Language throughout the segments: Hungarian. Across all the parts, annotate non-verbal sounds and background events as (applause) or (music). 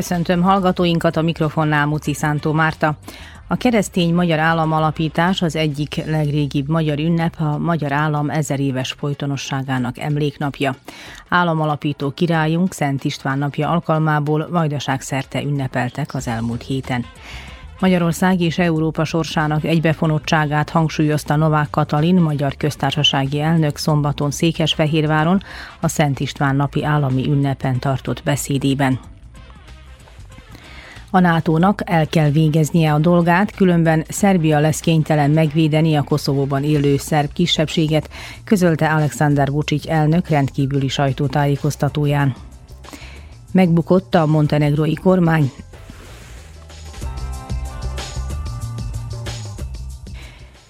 Köszöntöm hallgatóinkat a mikrofonnál Muci Szántó Márta. A keresztény magyar államalapítás az egyik legrégibb magyar ünnep, a magyar állam ezer éves folytonosságának emléknapja. Államalapító királyunk Szent István napja alkalmából vajdaság szerte ünnepeltek az elmúlt héten. Magyarország és Európa sorsának egybefonottságát hangsúlyozta Novák Katalin, magyar köztársasági elnök szombaton Székesfehérváron a Szent István napi állami ünnepen tartott beszédében. A NATO-nak el kell végeznie a dolgát, különben Szerbia lesz kénytelen megvédeni a Koszovóban élő szerb kisebbséget, közölte Alexander Vucic elnök rendkívüli sajtótájékoztatóján. Megbukott a montenegrói kormány,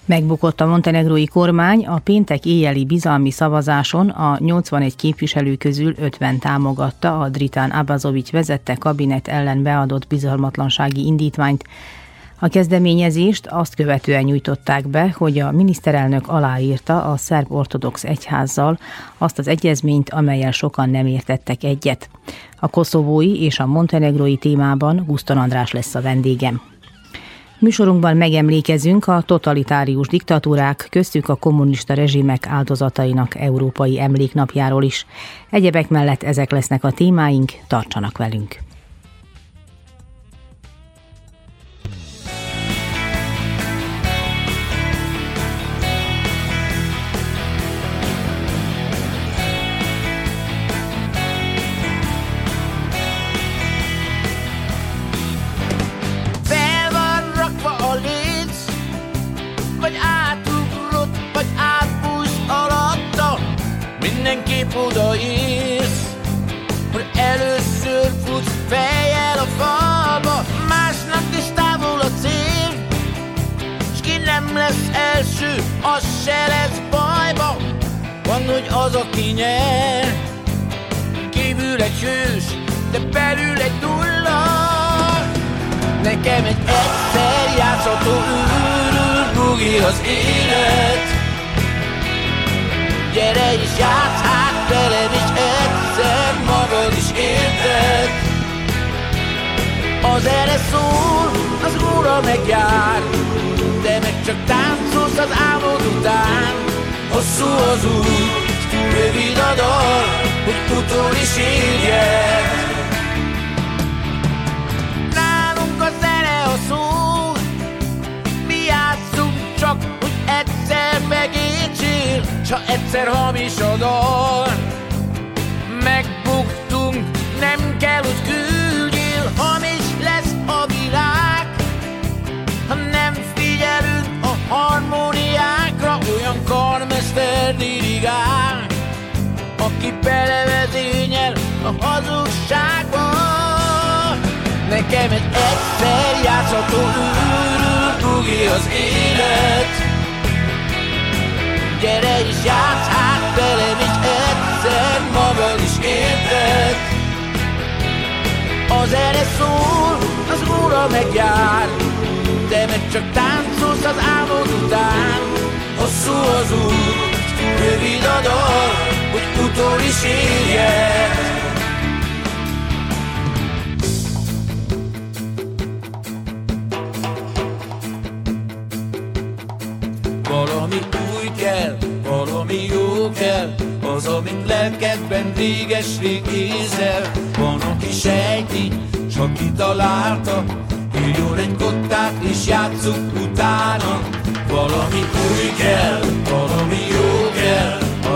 Megbukott a montenegrói kormány, a péntek éjjeli bizalmi szavazáson a 81 képviselő közül 50 támogatta a Dritán Abazovic vezette kabinet ellen beadott bizalmatlansági indítványt. A kezdeményezést azt követően nyújtották be, hogy a miniszterelnök aláírta a szerb ortodox egyházzal azt az egyezményt, amelyel sokan nem értettek egyet. A koszovói és a montenegrói témában Guszton András lesz a vendégem. Műsorunkban megemlékezünk a totalitárius diktatúrák, köztük a kommunista rezsimek áldozatainak európai emléknapjáról is. Egyebek mellett ezek lesznek a témáink, tartsanak velünk! Az se lesz bajba, van, hogy az, aki nyer, kívül egy hős, de belül egy nulla. Nekem egy egyszer játszható űrül bugi az élet, Gyere is játsz hát velem is egyszer magad is érted. Az erre szól, az óra megjár csak táncolsz az álmod után. Hosszú az út, rövid a dal, hogy utol is érjed Nálunk a zene a szó Mi játszunk csak, hogy egyszer megértsd él, s ha egyszer hamis a dal, belevezényel a hazugságba. Nekem egy egyszer játszható űrül az élet, Gyere is játsz hát velem is egyszer magad is érted Az erre szól, az óra megjár De meg csak táncolsz az álmod után Hosszú az út, rövid a dal, hogy utol is érjed valami jó kell, az, amit lelkedben réges-rég ézel. Van, aki sejti, csak kitalálta, írjon egy kottát és játsszuk utána. Valami új kell, valami kell,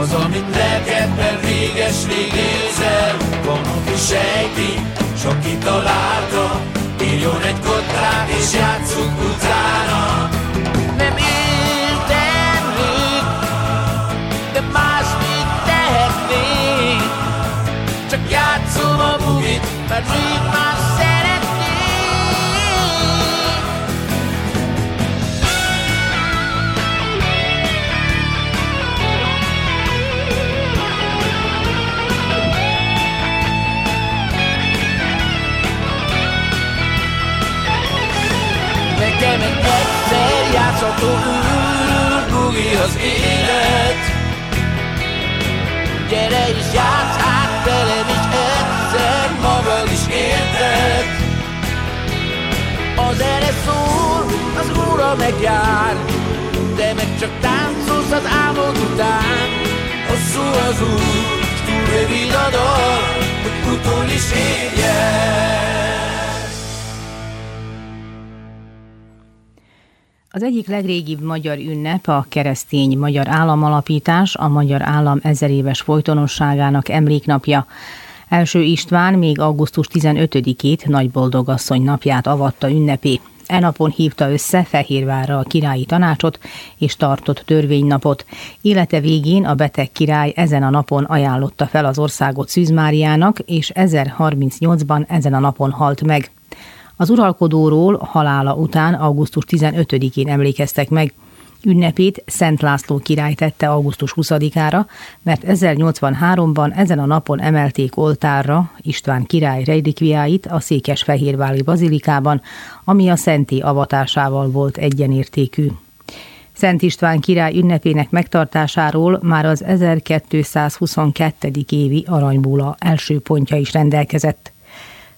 az, amit lelkedben réges-rég ézel. Van, aki sejti, csak kitalálta, írjon egy kottát és játszunk utána játszható űr, bugi az élet. Gyere is játsz át velem is egyszer, magad is érted. Az zene szól, az óra megjár De meg csak táncolsz az álmod után. Hosszú az út, túl rövid a dal, hogy utol is érjen Az egyik legrégibb magyar ünnep a keresztény magyar államalapítás, a magyar állam ezer éves folytonosságának emléknapja. Első István még augusztus 15-ét Nagy Boldogasszony napját avatta ünnepé. E napon hívta össze Fehérvárra a királyi tanácsot és tartott törvénynapot. Élete végén a beteg király ezen a napon ajánlotta fel az országot Szűzmáriának, és 1038-ban ezen a napon halt meg. Az uralkodóról halála után augusztus 15-én emlékeztek meg. Ünnepét Szent László király tette augusztus 20-ára, mert 1083-ban ezen a napon emelték oltárra István király relikviáit a Székesfehérvári bazilikában, ami a szenté avatásával volt egyenértékű. Szent István király ünnepének megtartásáról már az 1222. évi aranybúla első pontja is rendelkezett.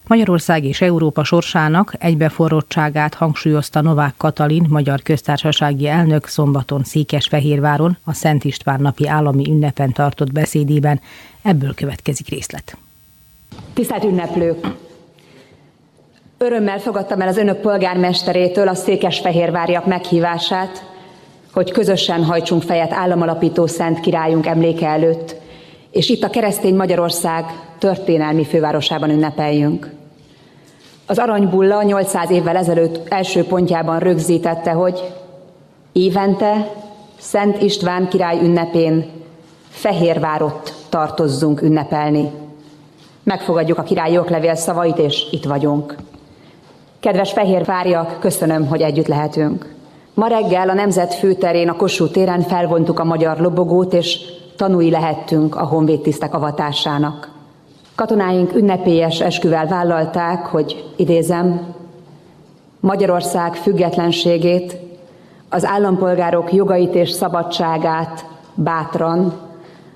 Magyarország és Európa sorsának egybeforrottságát hangsúlyozta Novák Katalin, magyar köztársasági elnök szombaton Székesfehérváron a Szent István napi állami ünnepen tartott beszédében. Ebből következik részlet. Tisztelt ünneplők! Örömmel fogadtam el az önök polgármesterétől a székesfehérváriak meghívását, hogy közösen hajtsunk fejet államalapító szent királyunk emléke előtt, és itt a keresztény Magyarország történelmi fővárosában ünnepeljünk. Az aranybulla 800 évvel ezelőtt első pontjában rögzítette, hogy évente Szent István király ünnepén Fehérvárot tartozzunk ünnepelni. Megfogadjuk a király oklevél szavait, és itt vagyunk. Kedves fehérváriak, köszönöm, hogy együtt lehetünk. Ma reggel a Nemzet főterén, a Kossuth téren felvontuk a magyar lobogót, és tanúi lehettünk a honvédtisztek avatásának. Katonáink ünnepélyes esküvel vállalták, hogy idézem, Magyarország függetlenségét, az állampolgárok jogait és szabadságát bátran,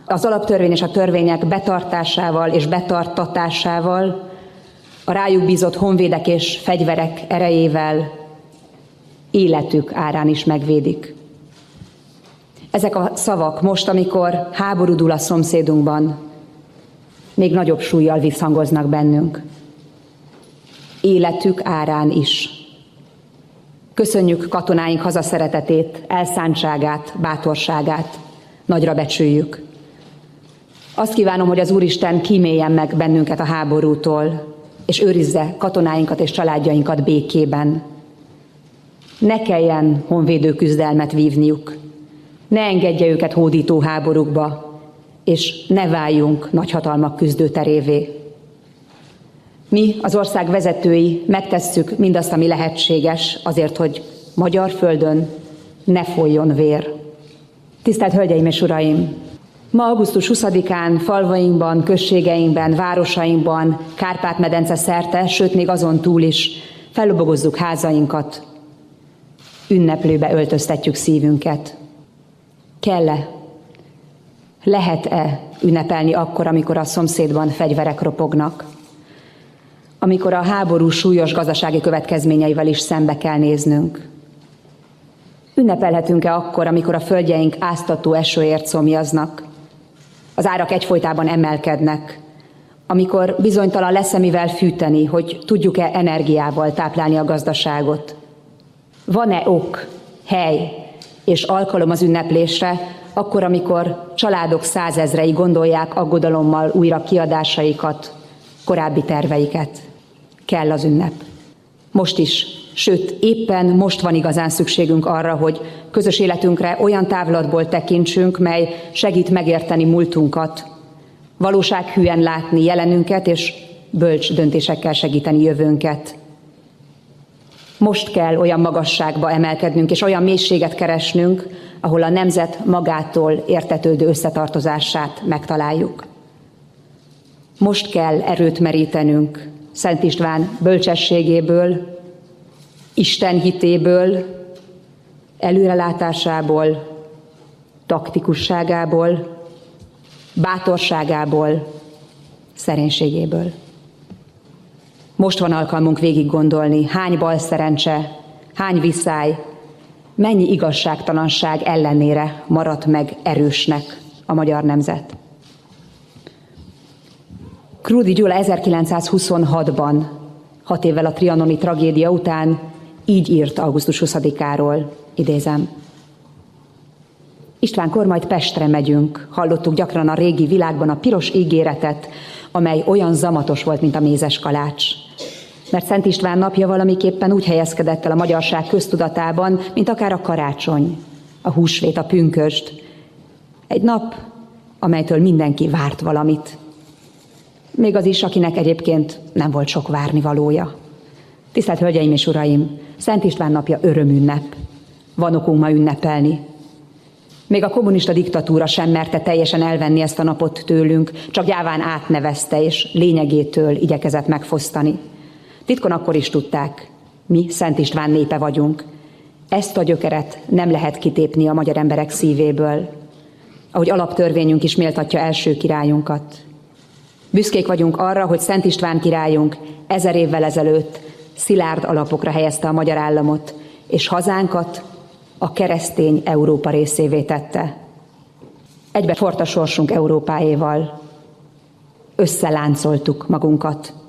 az alaptörvény és a törvények betartásával és betartatásával, a rájuk bízott honvédek és fegyverek erejével életük árán is megvédik. Ezek a szavak most, amikor háború dúl a szomszédunkban, még nagyobb súlyjal visszhangoznak bennünk. Életük árán is. Köszönjük katonáink hazaszeretetét, elszántságát, bátorságát, nagyra becsüljük. Azt kívánom, hogy az Úristen kíméljen meg bennünket a háborútól, és őrizze katonáinkat és családjainkat békében. Ne kelljen honvédő küzdelmet vívniuk, ne engedje őket hódító háborúkba, és ne váljunk nagyhatalmak küzdőterévé. Mi, az ország vezetői megtesszük mindazt, ami lehetséges azért, hogy magyar földön ne folyjon vér. Tisztelt Hölgyeim és Uraim! Ma augusztus 20-án falvainkban, községeinkben, városainkban, Kárpát-medence szerte, sőt még azon túl is fellobogozzuk házainkat, ünneplőbe öltöztetjük szívünket. Kell-e lehet-e ünnepelni akkor, amikor a szomszédban fegyverek ropognak? Amikor a háború súlyos gazdasági következményeivel is szembe kell néznünk? Ünnepelhetünk-e akkor, amikor a földjeink áztató esőért szomjaznak? Az árak egyfolytában emelkednek, amikor bizonytalan lesz-e mivel fűteni, hogy tudjuk-e energiával táplálni a gazdaságot? Van-e ok, hely és alkalom az ünneplésre, akkor, amikor családok százezrei gondolják aggodalommal újra kiadásaikat, korábbi terveiket. Kell az ünnep. Most is Sőt, éppen most van igazán szükségünk arra, hogy közös életünkre olyan távlatból tekintsünk, mely segít megérteni múltunkat, valósághűen látni jelenünket, és bölcs döntésekkel segíteni jövőnket. Most kell olyan magasságba emelkednünk, és olyan mélységet keresnünk, ahol a nemzet magától értetődő összetartozását megtaláljuk. Most kell erőt merítenünk Szent István bölcsességéből, Isten hitéből, előrelátásából, taktikusságából, bátorságából, szerénységéből. Most van alkalmunk végig gondolni, hány balszerencse, hány viszály, mennyi igazságtalanság ellenére maradt meg erősnek a magyar nemzet. Krúdi Gyula 1926-ban, hat évvel a trianoni tragédia után így írt augusztus 20-áról, idézem. István kor majd Pestre megyünk. Hallottuk gyakran a régi világban a piros ígéretet, amely olyan zamatos volt, mint a mézes kalács. Mert Szent István napja valamiképpen úgy helyezkedett el a magyarság köztudatában, mint akár a karácsony, a húsvét, a pünköst. Egy nap, amelytől mindenki várt valamit. Még az is, akinek egyébként nem volt sok várnivalója. Tisztelt Hölgyeim és Uraim, Szent István napja örömünnep. Van okunk ma ünnepelni. Még a kommunista diktatúra sem merte teljesen elvenni ezt a napot tőlünk, csak gyáván átnevezte és lényegétől igyekezett megfosztani. Titkon akkor is tudták, mi Szent István népe vagyunk. Ezt a gyökeret nem lehet kitépni a magyar emberek szívéből, ahogy alaptörvényünk is méltatja első királyunkat. Büszkék vagyunk arra, hogy Szent István királyunk ezer évvel ezelőtt szilárd alapokra helyezte a magyar államot, és hazánkat a keresztény Európa részévé tette. Egybe fort a sorsunk Európáéval. Összeláncoltuk magunkat.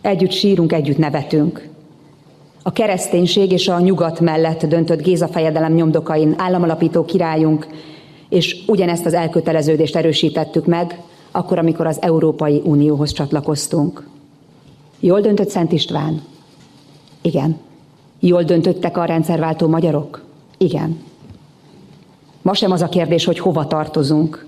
Együtt sírunk, együtt nevetünk. A kereszténység és a nyugat mellett döntött Géza fejedelem nyomdokain államalapító királyunk, és ugyanezt az elköteleződést erősítettük meg, akkor, amikor az Európai Unióhoz csatlakoztunk. Jól döntött Szent István? Igen. Jól döntöttek a rendszerváltó magyarok? Igen. Ma sem az a kérdés, hogy hova tartozunk,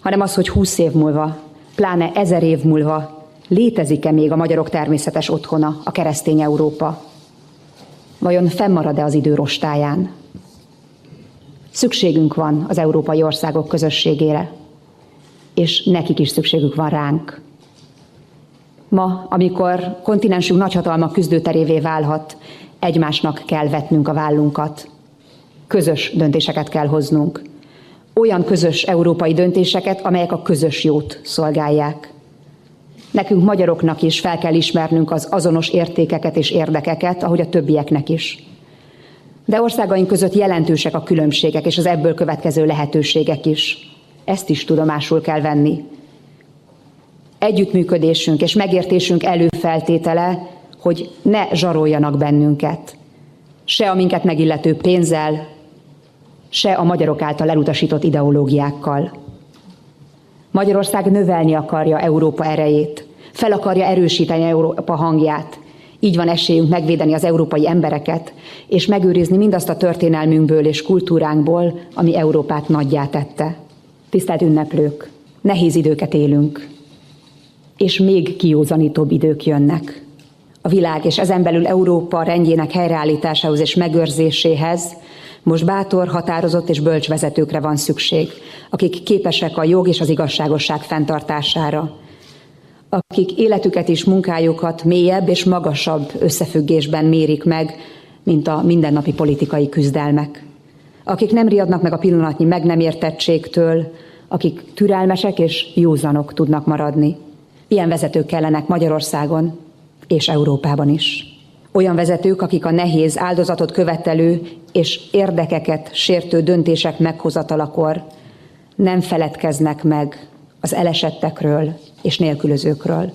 hanem az, hogy húsz év múlva, pláne ezer év múlva létezik-e még a magyarok természetes otthona, a keresztény Európa. Vajon fennmarad-e az idő rostáján? Szükségünk van az európai országok közösségére, és nekik is szükségük van ránk. Ma, amikor kontinensünk nagyhatalmak küzdőterévé válhat, egymásnak kell vetnünk a vállunkat. Közös döntéseket kell hoznunk. Olyan közös európai döntéseket, amelyek a közös jót szolgálják. Nekünk magyaroknak is fel kell ismernünk az azonos értékeket és érdekeket, ahogy a többieknek is. De országaink között jelentősek a különbségek és az ebből következő lehetőségek is. Ezt is tudomásul kell venni együttműködésünk és megértésünk előfeltétele, hogy ne zsaroljanak bennünket. Se a minket megillető pénzzel, se a magyarok által elutasított ideológiákkal. Magyarország növelni akarja Európa erejét, fel akarja erősíteni Európa hangját. Így van esélyünk megvédeni az európai embereket, és megőrizni mindazt a történelmünkből és kultúránkból, ami Európát nagyjá tette. Tisztelt ünneplők, nehéz időket élünk és még kiózanítóbb idők jönnek. A világ és ezen belül Európa rendjének helyreállításához és megőrzéséhez most bátor, határozott és bölcs vezetőkre van szükség, akik képesek a jog és az igazságosság fenntartására, akik életüket és munkájukat mélyebb és magasabb összefüggésben mérik meg, mint a mindennapi politikai küzdelmek. Akik nem riadnak meg a pillanatnyi meg nem értettségtől, akik türelmesek és józanok tudnak maradni. Ilyen vezetők kellenek Magyarországon és Európában is. Olyan vezetők, akik a nehéz áldozatot követelő és érdekeket sértő döntések meghozatalakor nem feledkeznek meg az elesettekről és nélkülözőkről.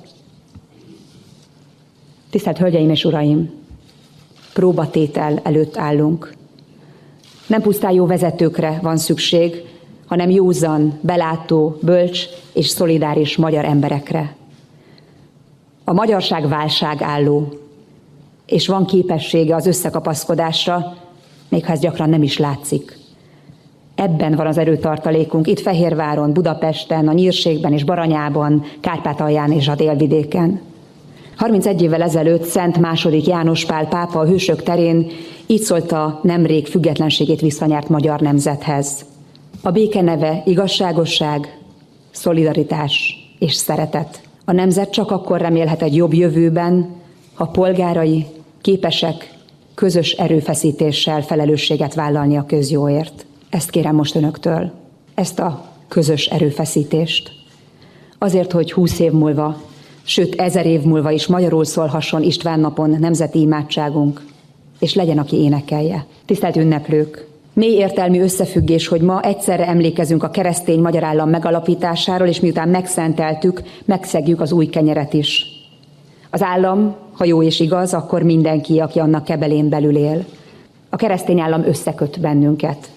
Tisztelt Hölgyeim és Uraim! Próbatétel előtt állunk. Nem pusztán jó vezetőkre van szükség, hanem józan, belátó, bölcs és szolidáris magyar emberekre. A magyarság válság álló. És van képessége az összekapaszkodásra, még ha ez gyakran nem is látszik. Ebben van az erőtartalékunk, itt Fehérváron, Budapesten, a Nyírségben és Baranyában, Kárpátalján és a délvidéken. 31 évvel ezelőtt Szent második János Pál pápa a hősök terén így szólt a nemrég függetlenségét visszanyert magyar nemzethez. A béke neve igazságosság, szolidaritás és szeretet. A nemzet csak akkor remélhet egy jobb jövőben, ha polgárai képesek közös erőfeszítéssel felelősséget vállalni a közjóért. Ezt kérem most önöktől, ezt a közös erőfeszítést. Azért, hogy húsz év múlva, sőt ezer év múlva is magyarul szólhasson István napon nemzeti imádságunk, és legyen, aki énekelje. Tisztelt ünneplők! Mély értelmű összefüggés, hogy ma egyszerre emlékezünk a keresztény magyar állam megalapításáról, és miután megszenteltük, megszegjük az új kenyeret is. Az állam, ha jó és igaz, akkor mindenki, aki annak kebelén belül él. A keresztény állam összeköt bennünket.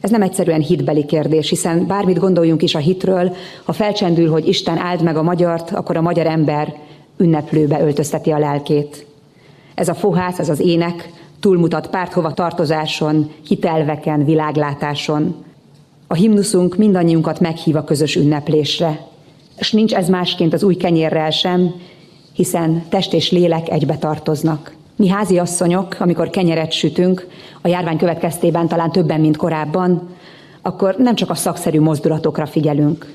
Ez nem egyszerűen hitbeli kérdés, hiszen bármit gondoljunk is a hitről, ha felcsendül, hogy Isten áld meg a magyart, akkor a magyar ember ünneplőbe öltözteti a lelkét. Ez a fohász, ez az ének túlmutat párthova tartozáson, hitelveken, világlátáson. A himnuszunk mindannyiunkat meghív a közös ünneplésre. És nincs ez másként az új kenyérrel sem, hiszen test és lélek egybe tartoznak. Mi házi asszonyok, amikor kenyeret sütünk, a járvány következtében talán többen, mint korábban, akkor nem csak a szakszerű mozdulatokra figyelünk.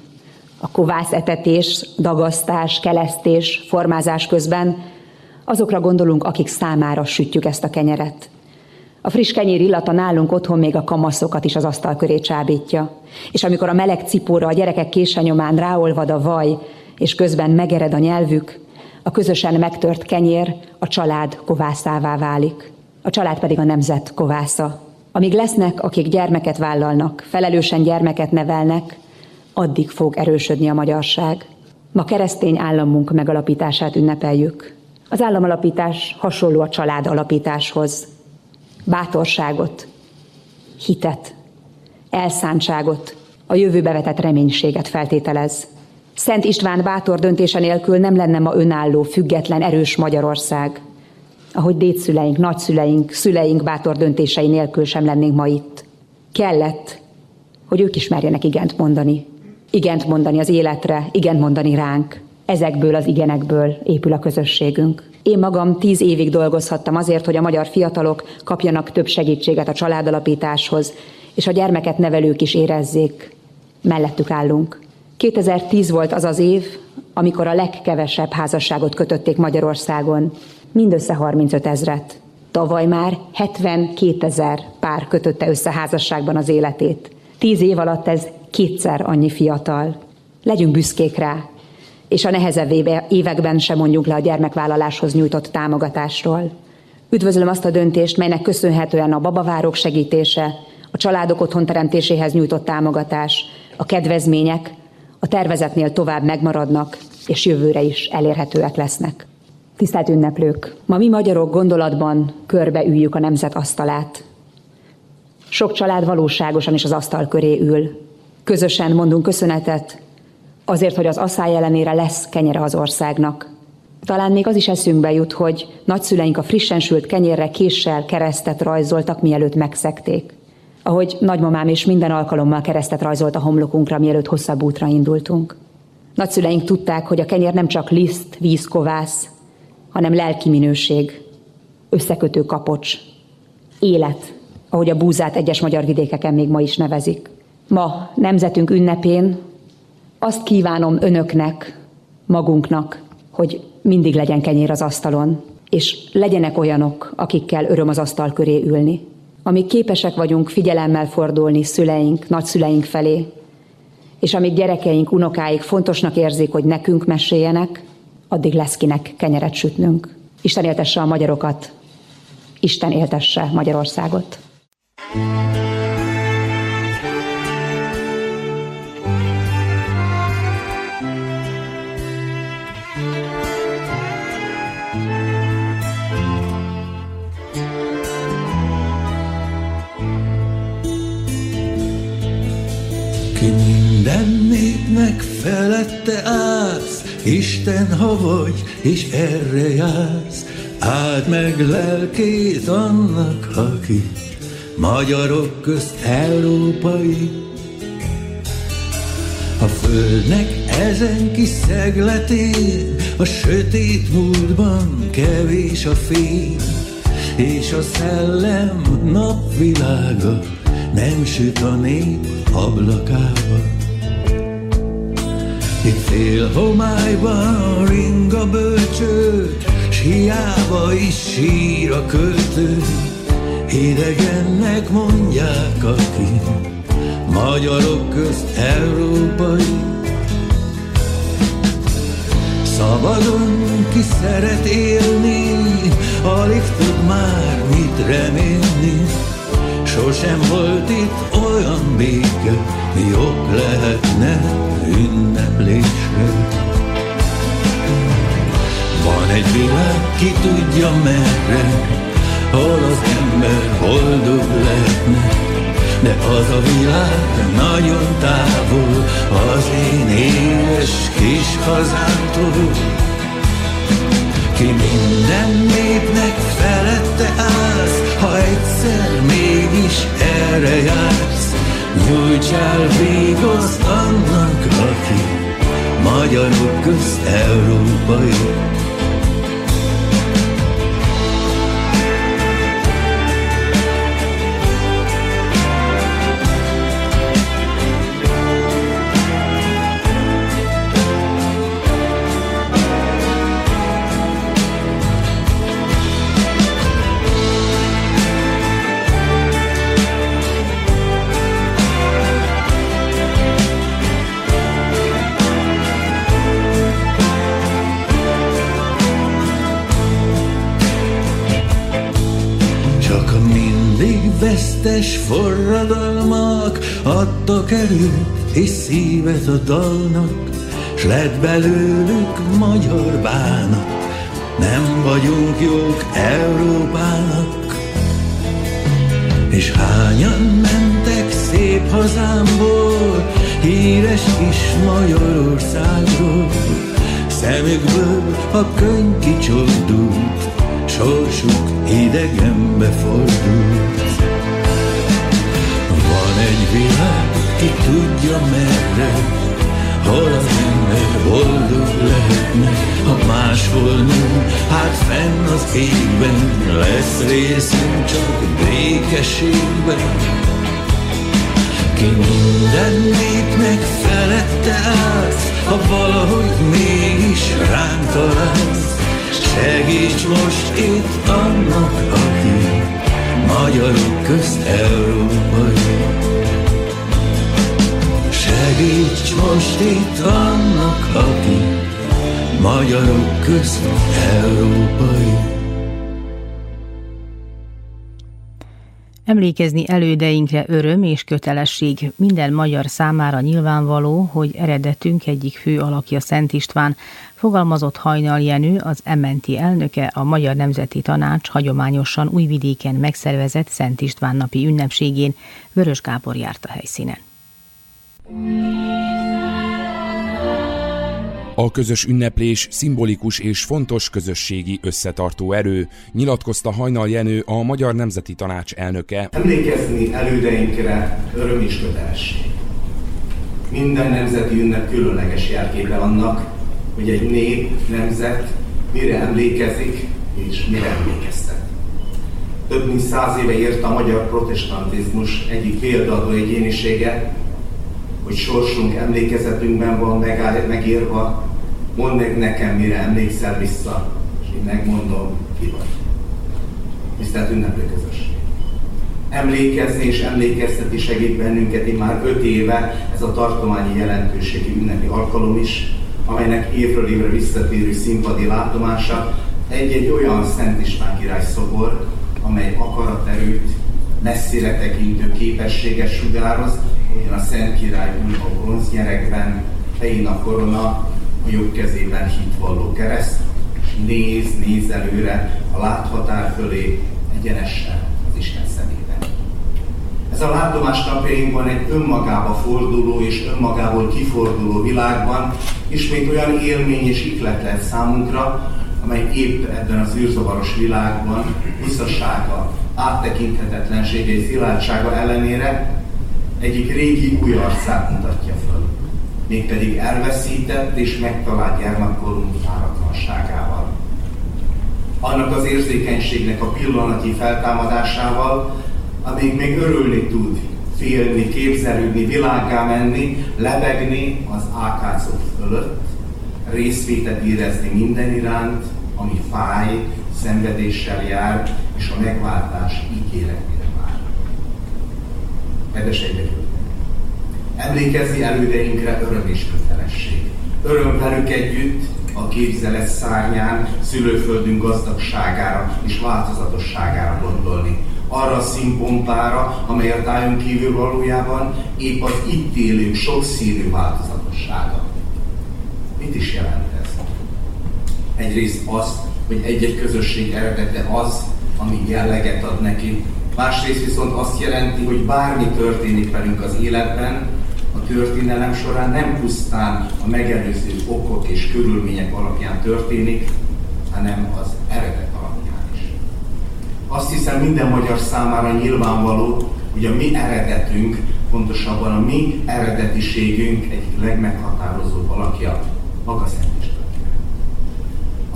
A kovász etetés, dagasztás, kelesztés, formázás közben azokra gondolunk, akik számára sütjük ezt a kenyeret. A friss kenyér illata nálunk otthon még a kamaszokat is az asztal köré csábítja. És amikor a meleg cipóra a gyerekek késenyomán ráolvad a vaj, és közben megered a nyelvük, a közösen megtört kenyér a család kovászává válik. A család pedig a nemzet kovásza. Amíg lesznek, akik gyermeket vállalnak, felelősen gyermeket nevelnek, addig fog erősödni a magyarság. Ma keresztény államunk megalapítását ünnepeljük. Az államalapítás hasonló a család alapításhoz. Bátorságot, hitet, elszántságot, a jövőbe vetett reménységet feltételez. Szent István bátor döntése nélkül nem lenne ma önálló, független, erős Magyarország. Ahogy dédszüleink, nagyszüleink, szüleink bátor döntései nélkül sem lennénk ma itt. Kellett, hogy ők ismerjenek igent mondani. Igent mondani az életre, igent mondani ránk. Ezekből az igenekből épül a közösségünk. Én magam tíz évig dolgozhattam azért, hogy a magyar fiatalok kapjanak több segítséget a családalapításhoz, és a gyermeket nevelők is érezzék. Mellettük állunk. 2010 volt az az év, amikor a legkevesebb házasságot kötötték Magyarországon, mindössze 35 ezret. Tavaly már 72 ezer pár kötötte össze házasságban az életét. Tíz év alatt ez kétszer annyi fiatal. Legyünk büszkék rá, és a nehezebb években sem mondjuk le a gyermekvállaláshoz nyújtott támogatásról. Üdvözlöm azt a döntést, melynek köszönhetően a babavárok segítése, a családok otthonteremtéséhez nyújtott támogatás, a kedvezmények a tervezetnél tovább megmaradnak, és jövőre is elérhetőek lesznek. Tisztelt ünneplők! Ma mi magyarok gondolatban körbeüljük a nemzet asztalát. Sok család valóságosan is az asztal köré ül. Közösen mondunk köszönetet azért, hogy az asszály ellenére lesz kenyere az országnak. Talán még az is eszünkbe jut, hogy nagyszüleink a frissen sült kenyérre késsel keresztet rajzoltak, mielőtt megszekték. Ahogy nagymamám is minden alkalommal keresztet rajzolt a homlokunkra, mielőtt hosszabb útra indultunk. Nagyszüleink tudták, hogy a kenyér nem csak liszt, víz, kovász, hanem lelki minőség, összekötő kapocs, élet, ahogy a búzát egyes magyar vidékeken még ma is nevezik. Ma nemzetünk ünnepén azt kívánom önöknek, magunknak, hogy mindig legyen kenyér az asztalon, és legyenek olyanok, akikkel öröm az asztal köré ülni. Amíg képesek vagyunk figyelemmel fordulni szüleink, nagyszüleink felé, és amíg gyerekeink, unokáik fontosnak érzik, hogy nekünk meséljenek, addig lesz kinek kenyeret sütnünk. Isten éltesse a magyarokat, Isten éltesse Magyarországot. thank you Mindennek felette állsz, Isten, ha vagy, és erre jársz, áld meg lelkét annak, aki magyarok közt európai. A földnek ezen kis szegletén, a sötét múltban kevés a fény, és a szellem napvilága nem süt a nép ablakába. Itt fél homályban ring a bölcső, s hiába is sír a költő, idegennek mondják, aki magyarok közt európai. Szabadon ki szeret élni, alig tud már mit remélni, Sosem volt itt olyan béke, ok lehetne ünneplésre. Van egy világ, ki tudja merre, hol az ember boldog lehetne, de az a világ nagyon távol az én éles kis hazámtól. Ki minden népnek felette állsz, ha egyszer mégis erre jársz, nyújtsál végoszt annak, aki magyarok közt európai. Vesztes forradalmak adtak erőt és szívet a dalnak, s lett belőlük magyar bánat. Nem vagyunk jók Európának, és hányan mentek szép hazámból, híres kis Magyarországról. Szemükből a könyv kicsordult, sorsuk idegenbe fordult. Egy világ, ki tudja merre, hol az ember boldog lehetne, ha máshol nem, hát fenn az égben lesz részünk csak békességben. Ki minden népnek felette állsz, ha valahogy mégis ránk találsz, segíts most itt annak, aki magyarok közt európai. Segíts most itt annak, aki magyarok közt európai. Emlékezni elődeinkre öröm és kötelesség. Minden magyar számára nyilvánvaló, hogy eredetünk egyik fő alakja Szent István, fogalmazott Hajnal Jenő, az MNT elnöke a Magyar Nemzeti Tanács hagyományosan Újvidéken megszervezett Szent István napi ünnepségén. Vörös Gábor járt a helyszínen. A közös ünneplés szimbolikus és fontos közösségi összetartó erő, nyilatkozta Hajnal Jenő, a Magyar Nemzeti Tanács elnöke. Emlékezni elődeinkre öröm és kötelesség. Minden nemzeti ünnep különleges jelképe annak, hogy egy nép, nemzet mire emlékezik és mire emlékeztet. Több mint száz éve ért a magyar protestantizmus egyik példadó egyénisége, hogy sorsunk emlékezetünkben van megírva, mondd meg nekem, mire emlékszel vissza, és én megmondom, ki vagy. Tisztelt ünneplő közösség. Emlékezni és emlékeztetni segít bennünket én már öt éve ez a tartományi jelentőségi ünnepi alkalom is, amelynek évről évre visszatérő színpadi látomása egy-egy olyan Szent István király szobor, amely akaraterőt, messzire tekintő képességet sugároz, ugyan a Szent Király ül a bronznyerekben, fején a korona, jobb kezében hitvalló kereszt, néz, néz előre a láthatár fölé egyenesen az Isten szemében. Ez a látomás napjainkban egy önmagába forduló és önmagából kiforduló világban ismét olyan élmény és iklet lett számunkra, amely épp ebben az űrzavaros világban visszasága, áttekinthetetlensége és szilárdsága ellenére egyik régi új arcát mutatja föl, mégpedig elveszített és megtalált gyermekkorunk fáradtlanságával. Annak az érzékenységnek a pillanati feltámadásával, amíg még örülni tud, félni, képzelődni, világgá menni, lebegni az ákácok fölött, részvétet érezni minden iránt, ami fáj, szenvedéssel jár, és a megváltás ígéretére vár. Kedves egyetők! Emlékezni elődeinkre öröm és kötelesség. Öröm velük együtt a képzelet szárnyán szülőföldünk gazdagságára és változatosságára gondolni. Arra a színpompára, amely a tájon kívül valójában épp az itt élők sokszínű változatossága. Mit is jelent ez? Egyrészt azt, hogy egy-egy közösség eredete az, ami jelleget ad neki. Másrészt viszont azt jelenti, hogy bármi történik velünk az életben, történelem során nem pusztán a megelőző okok és körülmények alapján történik, hanem az eredet alapján is. Azt hiszem minden magyar számára nyilvánvaló, hogy a mi eredetünk, pontosabban a mi eredetiségünk egy legmeghatározóbb alakja, maga Szent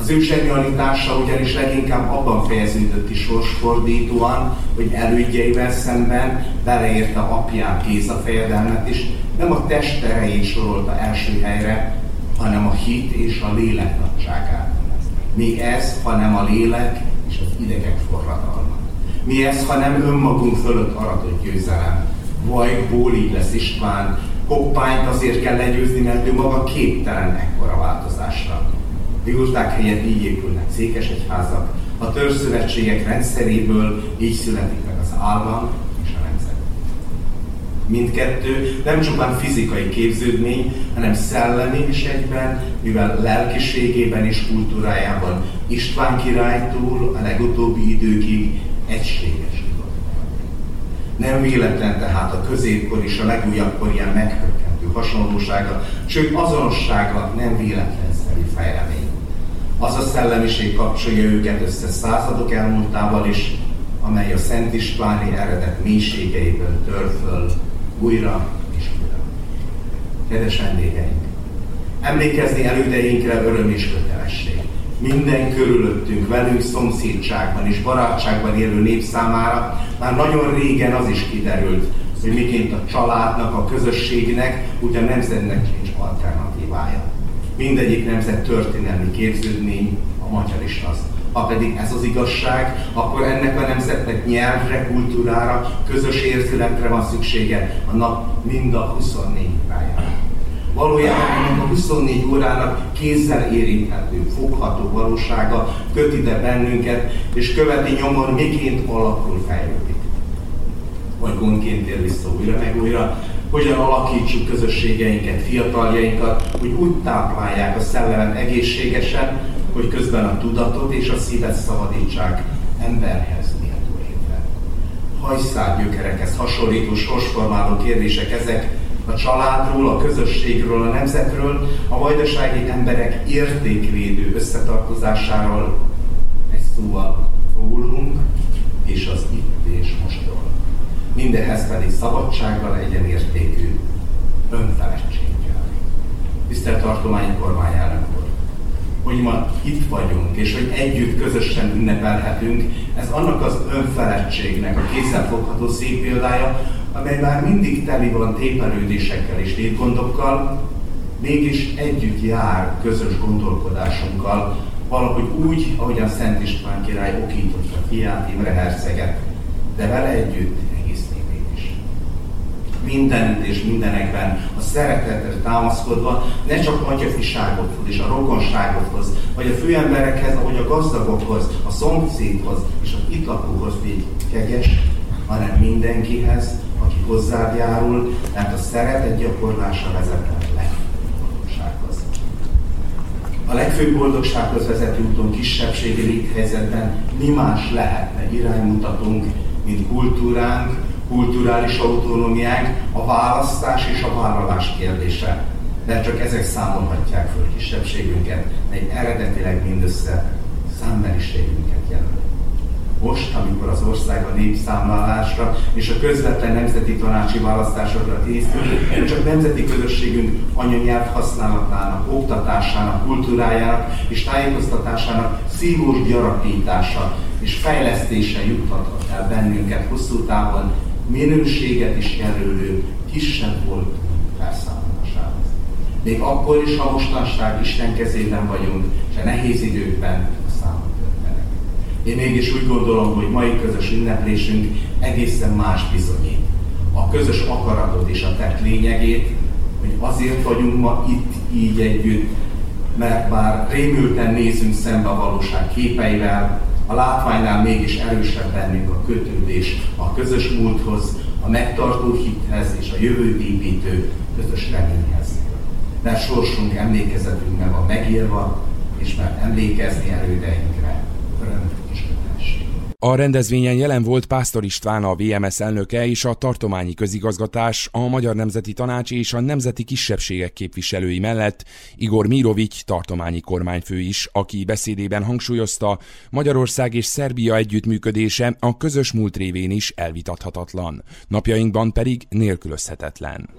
az ő zsenialitása ugyanis leginkább abban fejeződött ki sorsfordítóan, hogy elődjeivel szemben beleérte apját Géza fejedelmet is, nem a test erejét sorolta első helyre, hanem a hit és a lélek nagyságát. Mi ez, hanem a lélek és az idegek forradalma. Mi ez, hanem önmagunk fölött aratott győzelem. Vaj, bólig lesz István, koppányt azért kell legyőzni, mert ő maga képtelen ekkora változásra. Jurták helyett így épülnek székesegyházak, a törzszövetségek rendszeréből így születik meg az állam. Mindkettő nem csupán fizikai képződmény, hanem szellemi is egyben, mivel lelkiségében és kultúrájában. István királytól a legutóbbi időkig egységes nem véletlen tehát a középkor és a legújabb kor ilyen meghökkentő hasonlósága, sőt azonossága nem véletlenszerű fejlemény. Az a szellemiség kapcsolja őket össze századok elmúltával is, amely a Szent Istváni eredet mélységeiből tör föl újra és újra. Kedves vendégeink! Emlékezni elődeinkre öröm és kötelesség. Minden körülöttünk, velünk szomszédságban és barátságban élő nép számára már nagyon régen az is kiderült, hogy miként a családnak, a közösségnek, ugye a nemzetnek nincs alternatívája mindegyik nemzet történelmi képződmény, a magyar is az. Ha pedig ez az igazság, akkor ennek a nemzetnek nyelvre, kultúrára, közös érzületre van szüksége a nap mind a 24 órájára. Valójában a 24 órának kézzel érinthető, fogható valósága köt ide bennünket, és követi nyomon, miként alakul, fejlődik. Vagy gondként ér vissza újra meg újra, hogyan alakítsuk közösségeinket, fiataljainkat, hogy úgy táplálják a szellemet egészségesen, hogy közben a tudatot és a szívet szabadítsák emberhez méltó létre. Hajszál gyökerekhez hasonlító sorsformáló kérdések ezek, a családról, a közösségről, a nemzetről, a vajdasági emberek értékvédő összetartozásáról, egy szóval rólunk és az itt és mostról mindenhez pedig szabadsággal egyenértékű önfeledtséggel. Tisztelt tartományi kormányelnök úr, hogy ma itt vagyunk, és hogy együtt közösen ünnepelhetünk, ez annak az önfeledtségnek a kézzelfogható szép példája, amely már mindig teli van tépelődésekkel és tétgondokkal, mégis együtt jár közös gondolkodásunkkal, valahogy úgy, ahogy a Szent István király okította fiát, Imre herceget, de vele együtt mindenütt és mindenekben a szeretetre támaszkodva ne csak matyafiságokhoz és a rokonságokhoz, vagy a főemberekhez, ahogy a gazdagokhoz, a szomszédhoz és az itt lakókhoz így kegyes, hanem mindenkihez, aki hozzád járul, mert a szeretet gyakorlása vezet a legfőbb. A legfőbb boldogsághoz vezető úton kisebbségi léthelyzetben mi más lehetne iránymutatunk, mint kultúránk, kulturális autonómiánk, a választás és a vállalás kérdése. De csak ezek számolhatják föl kisebbségünket, mely eredetileg mindössze emberiségünket jelöli. Most, amikor az ország a népszámlálásra és a közvetlen nemzeti tanácsi választásokra készül, csak nemzeti közösségünk anyanyelv használatának, oktatásának, kultúrájának és tájékoztatásának szívós gyarapítása és fejlesztése juthathat el bennünket hosszú távon minőséget is jelölő kisebb volt felszámolásához. Még akkor is, ha mostanság Isten kezében vagyunk, és a nehéz időkben én mégis úgy gondolom, hogy mai közös ünneplésünk egészen más bizonyít. A közös akaratot és a tett lényegét, hogy azért vagyunk ma itt így együtt, mert bár rémülten nézünk szembe a valóság képeivel, a látványnál mégis erősebb bennünk a kötődés a közös múlthoz, a megtartó hithez és a jövőt építő közös reményhez. Mert sorsunk emlékezetünkben van megírva, és mert emlékezni erődeinkre a rendezvényen jelen volt Pásztor István, a VMS elnöke és a tartományi közigazgatás, a Magyar Nemzeti Tanács és a Nemzeti Kisebbségek képviselői mellett Igor Mirovics tartományi kormányfő is, aki beszédében hangsúlyozta, Magyarország és Szerbia együttműködése a közös múlt révén is elvitathatatlan, napjainkban pedig nélkülözhetetlen.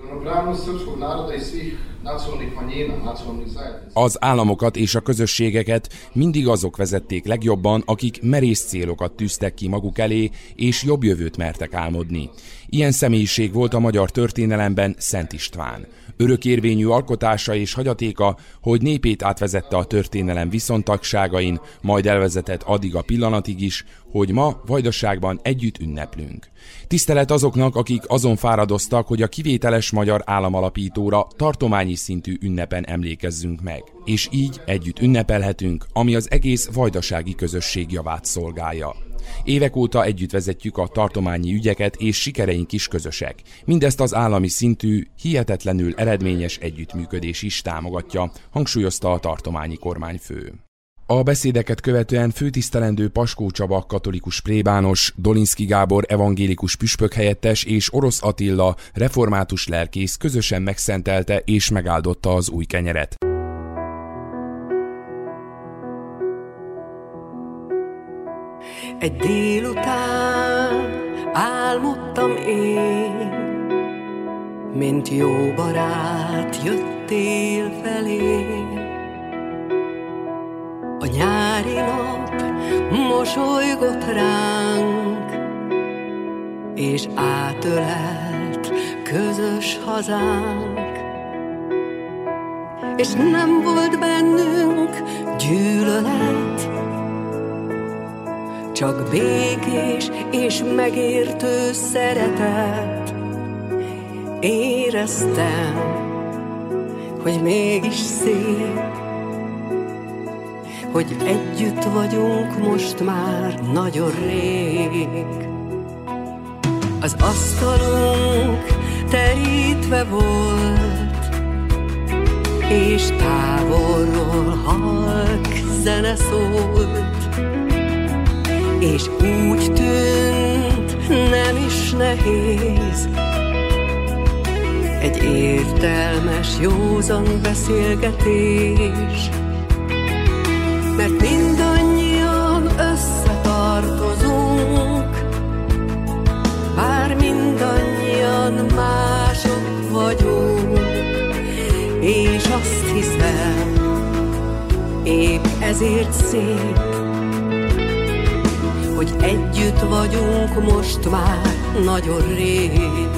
Az államokat és a közösségeket mindig azok vezették legjobban, akik merész célokat tűztek ki maguk elé, és jobb jövőt mertek álmodni. Ilyen személyiség volt a magyar történelemben Szent István. Örökérvényű alkotása és hagyatéka, hogy népét átvezette a történelem viszontagságain, majd elvezetett addig a pillanatig is, hogy ma Vajdaságban együtt ünneplünk. Tisztelet azoknak, akik azon fáradoztak, hogy a kivételes magyar államalapítóra tartományi szintű ünnepen emlékezzünk meg. És így együtt ünnepelhetünk, ami az egész vajdasági közösség javát szolgálja. Évek óta együtt vezetjük a tartományi ügyeket, és sikereink is közösek. Mindezt az állami szintű, hihetetlenül eredményes együttműködés is támogatja, hangsúlyozta a tartományi kormányfő. A beszédeket követően főtisztelendő Paskó Csaba katolikus plébános, Dolinszki Gábor evangélikus püspök helyettes és Orosz Attila református lelkész közösen megszentelte és megáldotta az új kenyeret. Egy délután álmodtam én, mint jó barát jöttél felém. A nyári nap mosolygott ránk, és átölelt közös hazánk. És nem volt bennünk gyűlölet, csak békés és megértő szeretet. Éreztem, hogy mégis szép, hogy együtt vagyunk most már nagyon rég. Az asztalunk terítve volt, és távolról halk zene szólt és úgy tűnt, nem is nehéz. Egy értelmes, józan beszélgetés, mert mindannyian összetartozunk, bár mindannyian mások vagyunk, és azt hiszem, épp ezért szép, hogy együtt vagyunk most már nagyon rég.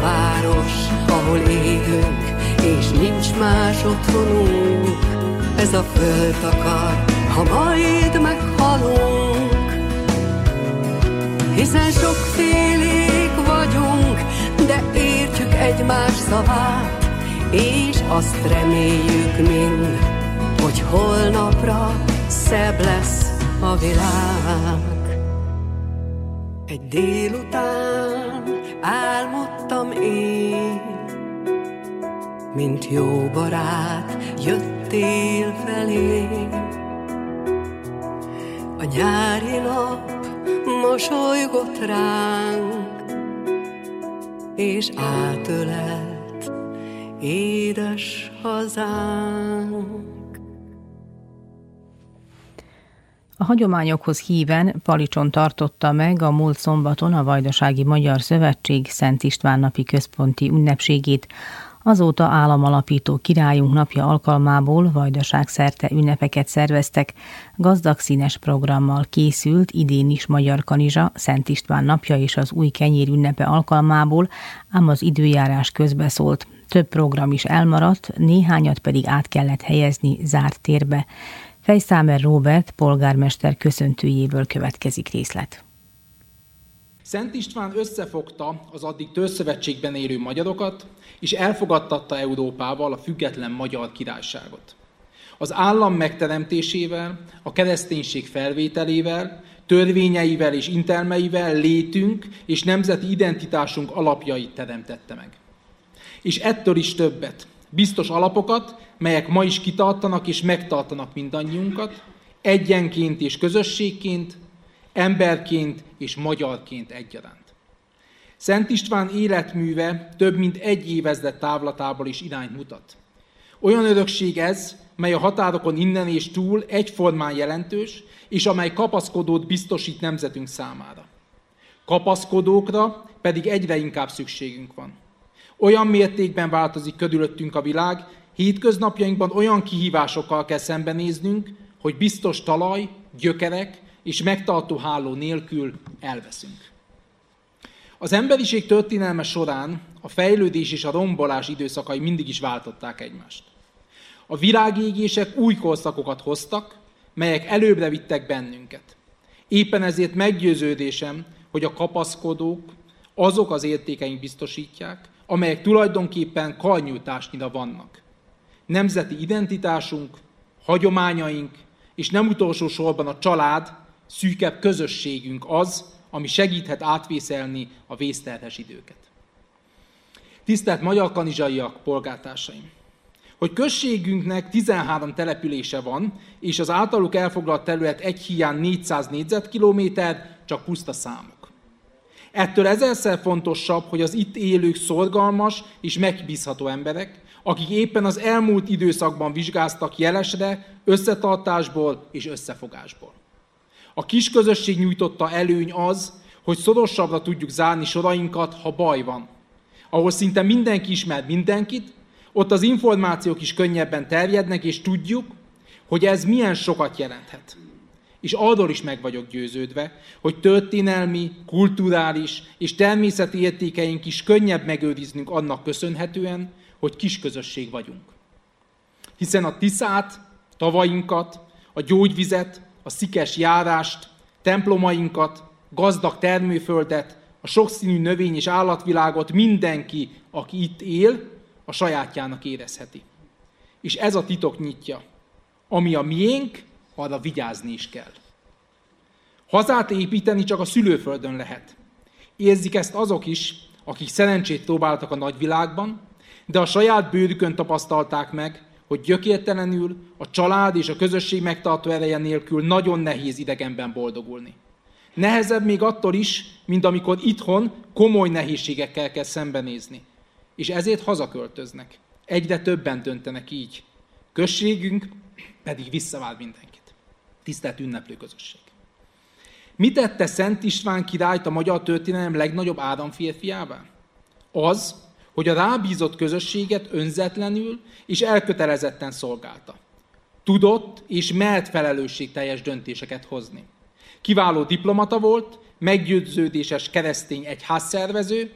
város, ahol élünk, és nincs más otthonunk. Ez a föld akar, ha majd meghalunk. Hiszen sokfélék vagyunk, de értjük egymás szavát, és azt reméljük mind, hogy holnapra szebb lesz a világ. Egy délután álmodunk, mint jó barát jöttél felé. A nyári nap mosolygott ránk, és átölelt édes hazánk. A hagyományokhoz híven Palicson tartotta meg a múlt szombaton a Vajdasági Magyar Szövetség Szent István napi központi ünnepségét, Azóta államalapító királyunk napja alkalmából vajdaság szerte ünnepeket szerveztek, gazdag színes programmal készült idén is Magyar Kanizsa, Szent István napja és az új kenyér ünnepe alkalmából, ám az időjárás közbeszólt. Több program is elmaradt, néhányat pedig át kellett helyezni zárt térbe. Fejszámer Robert polgármester köszöntőjéből következik részlet. Szent István összefogta az addig törzszövetségben élő magyarokat, és elfogadtatta Európával a független magyar királyságot. Az állam megteremtésével, a kereszténység felvételével, törvényeivel és intelmeivel létünk és nemzeti identitásunk alapjait teremtette meg. És ettől is többet, biztos alapokat, melyek ma is kitartanak és megtartanak mindannyiunkat, egyenként és közösségként, emberként és magyarként egyaránt. Szent István életműve több mint egy évezred távlatából is irányt mutat. Olyan örökség ez, mely a határokon innen és túl egyformán jelentős, és amely kapaszkodót biztosít nemzetünk számára. Kapaszkodókra pedig egyre inkább szükségünk van. Olyan mértékben változik körülöttünk a világ, hétköznapjainkban olyan kihívásokkal kell szembenéznünk, hogy biztos talaj, gyökerek és megtartó háló nélkül elveszünk. Az emberiség történelme során a fejlődés és a rombolás időszakai mindig is váltották egymást. A virágégések új korszakokat hoztak, melyek előbbre vittek bennünket. Éppen ezért meggyőződésem, hogy a kapaszkodók azok az értékeink biztosítják, amelyek tulajdonképpen karnyújtásnyira vannak. Nemzeti identitásunk, hagyományaink, és nem utolsó sorban a család, szűkebb közösségünk az, ami segíthet átvészelni a vészterhes időket. Tisztelt magyar kanizsaiak, polgártársaim! Hogy községünknek 13 települése van, és az általuk elfoglalt terület egy hiány 400 négyzetkilométer, csak puszta számok. Ettől ezerszer fontosabb, hogy az itt élők szorgalmas és megbízható emberek, akik éppen az elmúlt időszakban vizsgáztak jelesre, összetartásból és összefogásból. A kis közösség nyújtotta előny az, hogy szorosabbra tudjuk zárni sorainkat, ha baj van. Ahol szinte mindenki ismer mindenkit, ott az információk is könnyebben terjednek, és tudjuk, hogy ez milyen sokat jelenthet. És arról is meg vagyok győződve, hogy történelmi, kulturális és természeti értékeink is könnyebb megőriznünk annak köszönhetően, hogy kis közösség vagyunk. Hiszen a Tiszát, tavainkat, a gyógyvizet, a szikes járást, templomainkat, gazdag termőföldet, a sokszínű növény és állatvilágot mindenki, aki itt él, a sajátjának érezheti. És ez a titok nyitja. Ami a miénk, arra vigyázni is kell. Hazát építeni csak a szülőföldön lehet. Érzik ezt azok is, akik szerencsét próbáltak a nagyvilágban, de a saját bőrükön tapasztalták meg, hogy gyökértelenül, a család és a közösség megtartó ereje nélkül nagyon nehéz idegenben boldogulni. Nehezebb még attól is, mint amikor itthon komoly nehézségekkel kell szembenézni. És ezért hazaköltöznek. Egyre többen döntenek így. Községünk pedig visszavár mindenkit. Tisztelt ünneplő közösség. Mit tette Szent István királyt a magyar történelem legnagyobb áramférfiává? Az, hogy a rábízott közösséget önzetlenül és elkötelezetten szolgálta. Tudott és mert felelősségteljes döntéseket hozni. Kiváló diplomata volt, meggyőződéses keresztény egyházszervező,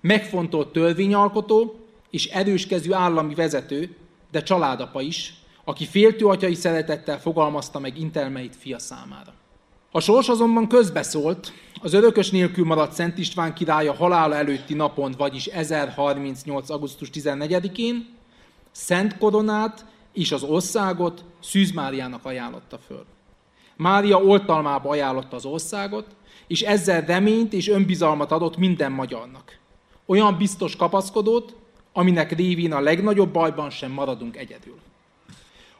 megfontolt törvényalkotó és erőskezű állami vezető, de családapa is, aki féltő atyai szeretettel fogalmazta meg intelmeit fia számára. A sors azonban közbeszólt, az örökös nélkül maradt Szent István királya halála előtti napon, vagyis 1038. augusztus 14-én Szent koronát és az országot Szűz Máriának ajánlotta föl. Mária oltalmába ajánlotta az országot, és ezzel reményt és önbizalmat adott minden magyarnak. Olyan biztos kapaszkodót, aminek révén a legnagyobb bajban sem maradunk egyedül.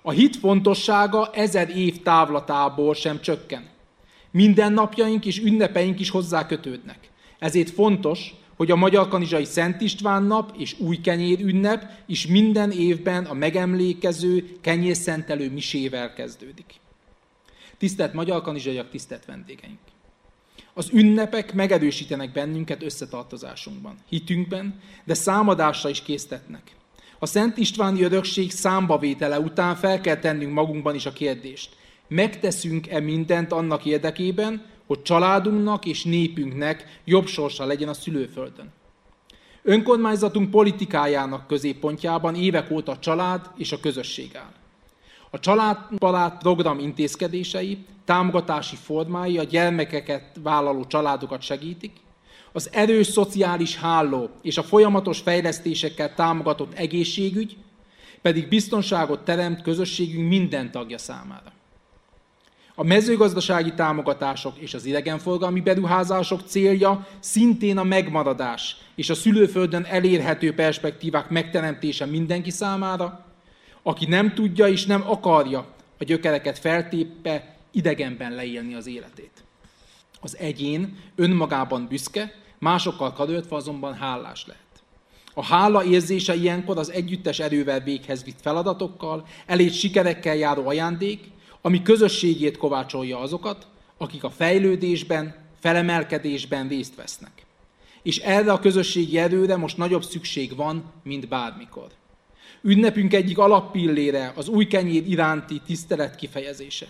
A hit fontossága ezer év távlatából sem csökken. Minden napjaink és ünnepeink is hozzá kötődnek. Ezért fontos, hogy a Magyar Kanizsai Szent István nap és új kenyér ünnep is minden évben a megemlékező kenyérszentelő misével kezdődik. Tisztelt Magyar Kanizsaiak, tisztelt vendégeink! Az ünnepek megerősítenek bennünket összetartozásunkban, hitünkben, de számadásra is késztetnek. A Szent Istváni örökség számbavétele után fel kell tennünk magunkban is a kérdést. Megteszünk-e mindent annak érdekében, hogy családunknak és népünknek jobb sorsa legyen a szülőföldön? Önkormányzatunk politikájának középpontjában évek óta a család és a közösség áll. A családbarát program intézkedései, támogatási formái a gyermekeket vállaló családokat segítik, az erős szociális háló és a folyamatos fejlesztésekkel támogatott egészségügy pedig biztonságot teremt közösségünk minden tagja számára. A mezőgazdasági támogatások és az idegenforgalmi beruházások célja szintén a megmaradás és a szülőföldön elérhető perspektívák megteremtése mindenki számára, aki nem tudja és nem akarja a gyökereket feltépve idegenben leélni az életét. Az egyén önmagában büszke, másokkal karöltve azonban hálás lehet. A hála érzése ilyenkor az együttes erővel véghez vitt feladatokkal, elég sikerekkel járó ajándék, ami közösségét kovácsolja azokat, akik a fejlődésben, felemelkedésben részt vesznek. És erre a közösségi erőre most nagyobb szükség van, mint bármikor. Ünnepünk egyik alappillére az új kenyér iránti tisztelet kifejezése,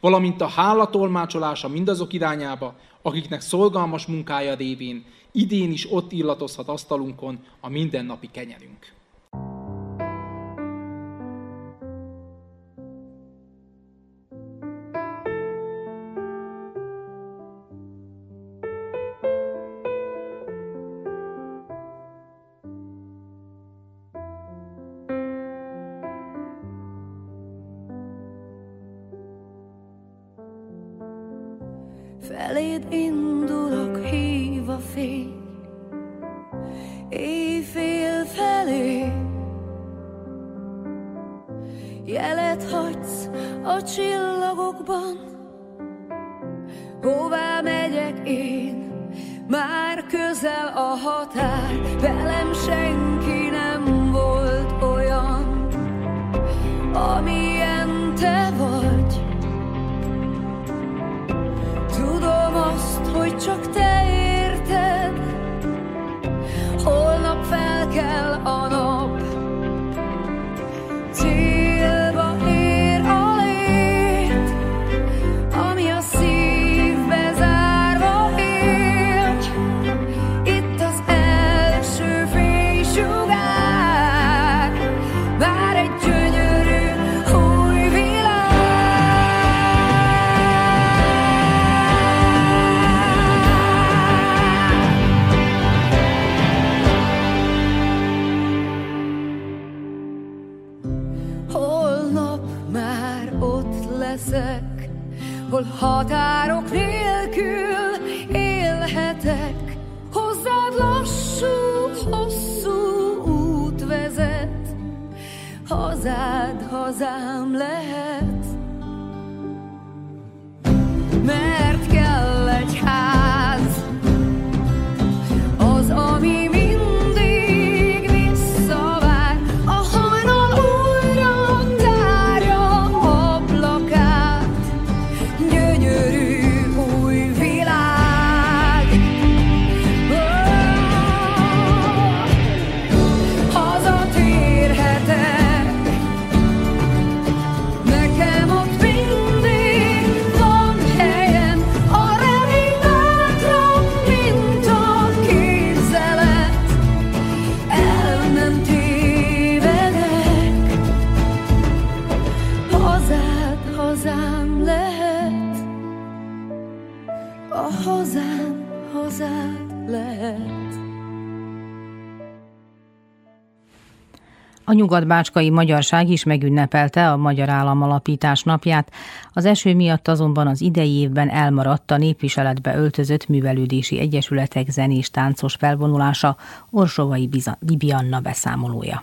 valamint a hálatolmácsolása mindazok irányába, akiknek szolgalmas munkája révén idén is ott illatozhat asztalunkon a mindennapi kenyerünk. A nyugatbácskai magyarság is megünnepelte a Magyar Államalapítás napját, az eső miatt azonban az idei évben elmaradt a népviseletbe öltözött művelődési egyesületek zenés táncos felvonulása, Orsovai Bibianna beszámolója.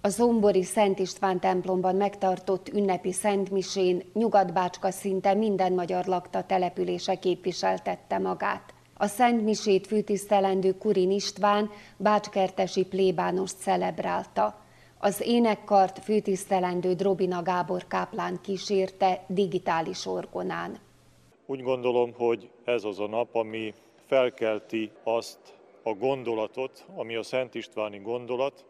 A Zombori Szent István templomban megtartott ünnepi szentmisén Nyugatbácska szinte minden magyar lakta települése képviseltette magát. A Szent Misét főtisztelendő Kurin István bácskertesi plébánost celebrálta. Az énekkart főtisztelendő Drobina Gábor Káplán kísérte digitális orgonán. Úgy gondolom, hogy ez az a nap, ami felkelti azt a gondolatot, ami a Szent Istváni gondolat,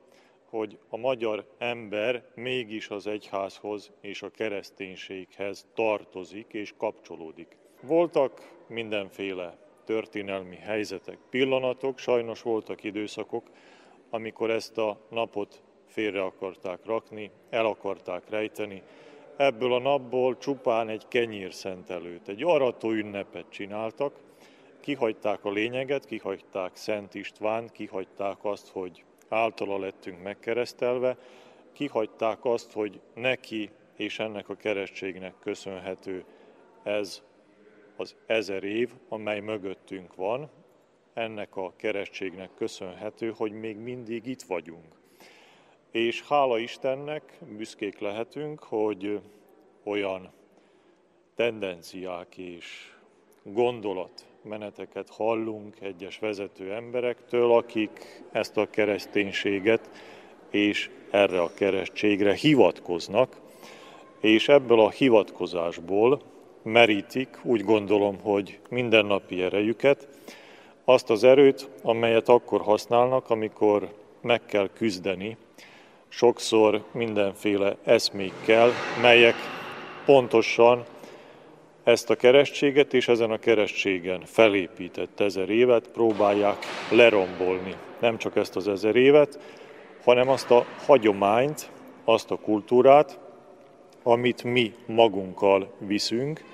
hogy a magyar ember mégis az egyházhoz és a kereszténységhez tartozik és kapcsolódik. Voltak mindenféle történelmi helyzetek, pillanatok, sajnos voltak időszakok, amikor ezt a napot félre akarták rakni, el akarták rejteni. Ebből a napból csupán egy kenyér szentelőt, egy arató ünnepet csináltak, kihagyták a lényeget, kihagyták Szent István, kihagyták azt, hogy általa lettünk megkeresztelve, kihagyták azt, hogy neki és ennek a keresztségnek köszönhető ez az ezer év, amely mögöttünk van, ennek a keresztségnek köszönhető, hogy még mindig itt vagyunk. És hála Istennek büszkék lehetünk, hogy olyan tendenciák és gondolat meneteket hallunk egyes vezető emberektől, akik ezt a kereszténységet és erre a keresztségre hivatkoznak, és ebből a hivatkozásból merítik, úgy gondolom, hogy mindennapi erejüket, azt az erőt, amelyet akkor használnak, amikor meg kell küzdeni, sokszor mindenféle eszmékkel, melyek pontosan ezt a keresztséget és ezen a keresztségen felépített ezer évet próbálják lerombolni. Nem csak ezt az ezer évet, hanem azt a hagyományt, azt a kultúrát, amit mi magunkkal viszünk,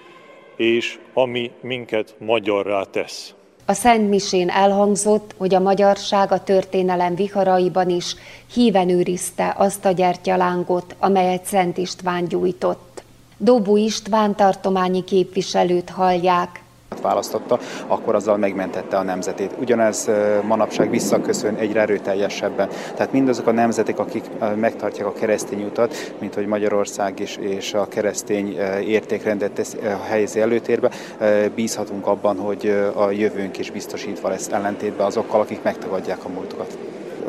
és ami minket magyarrá tesz. A Szent Misén elhangzott, hogy a magyarság a történelem viharaiban is híven őrizte azt a gyertyalángot, amelyet Szent István gyújtott. Dobó István tartományi képviselőt hallják, választotta, akkor azzal megmentette a nemzetét. Ugyanez manapság visszaköszön egyre erőteljesebben. Tehát mindazok a nemzetek, akik megtartják a keresztény utat, mint hogy Magyarország is és a keresztény értékrendet helyezi előtérbe, bízhatunk abban, hogy a jövőnk is biztosítva lesz ellentétben azokkal, akik megtagadják a múltukat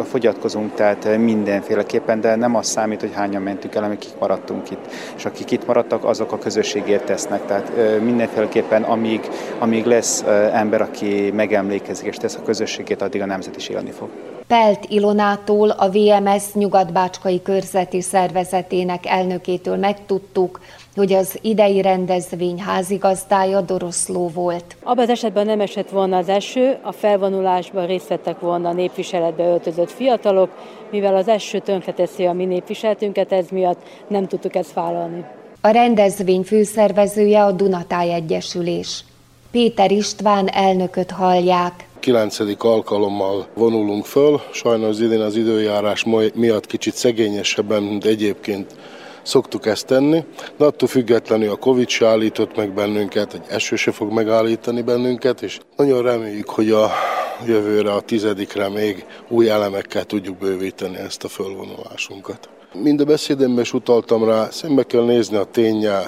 fogyatkozunk, tehát mindenféleképpen, de nem az számít, hogy hányan mentünk el, kik maradtunk itt. És akik itt maradtak, azok a közösségért tesznek. Tehát mindenféleképpen, amíg, amíg lesz ember, aki megemlékezik és tesz a közösségét, addig a nemzet is élni fog. Pelt Ilonától, a VMS Nyugatbácskai Körzeti Szervezetének elnökétől megtudtuk, hogy az idei rendezvény házigazdája Doroszló volt. Abban az esetben nem esett volna az eső, a felvonulásban részt vettek volna a népviseletbe öltözött fiatalok, mivel az eső tönkreteszi a mi népviseletünket, ez miatt nem tudtuk ezt vállalni. A rendezvény főszervezője a Dunatáj Egyesülés. Péter István elnököt hallják. Kilencedik alkalommal vonulunk föl, sajnos idén az időjárás miatt kicsit szegényesebben, mint egyébként szoktuk ezt tenni, de attól függetlenül a Covid se állított meg bennünket, egy eső se fog megállítani bennünket, és nagyon reméljük, hogy a jövőre, a tizedikre még új elemekkel tudjuk bővíteni ezt a fölvonulásunkat. Mind a beszédemben is utaltam rá, szembe kell nézni a ténye,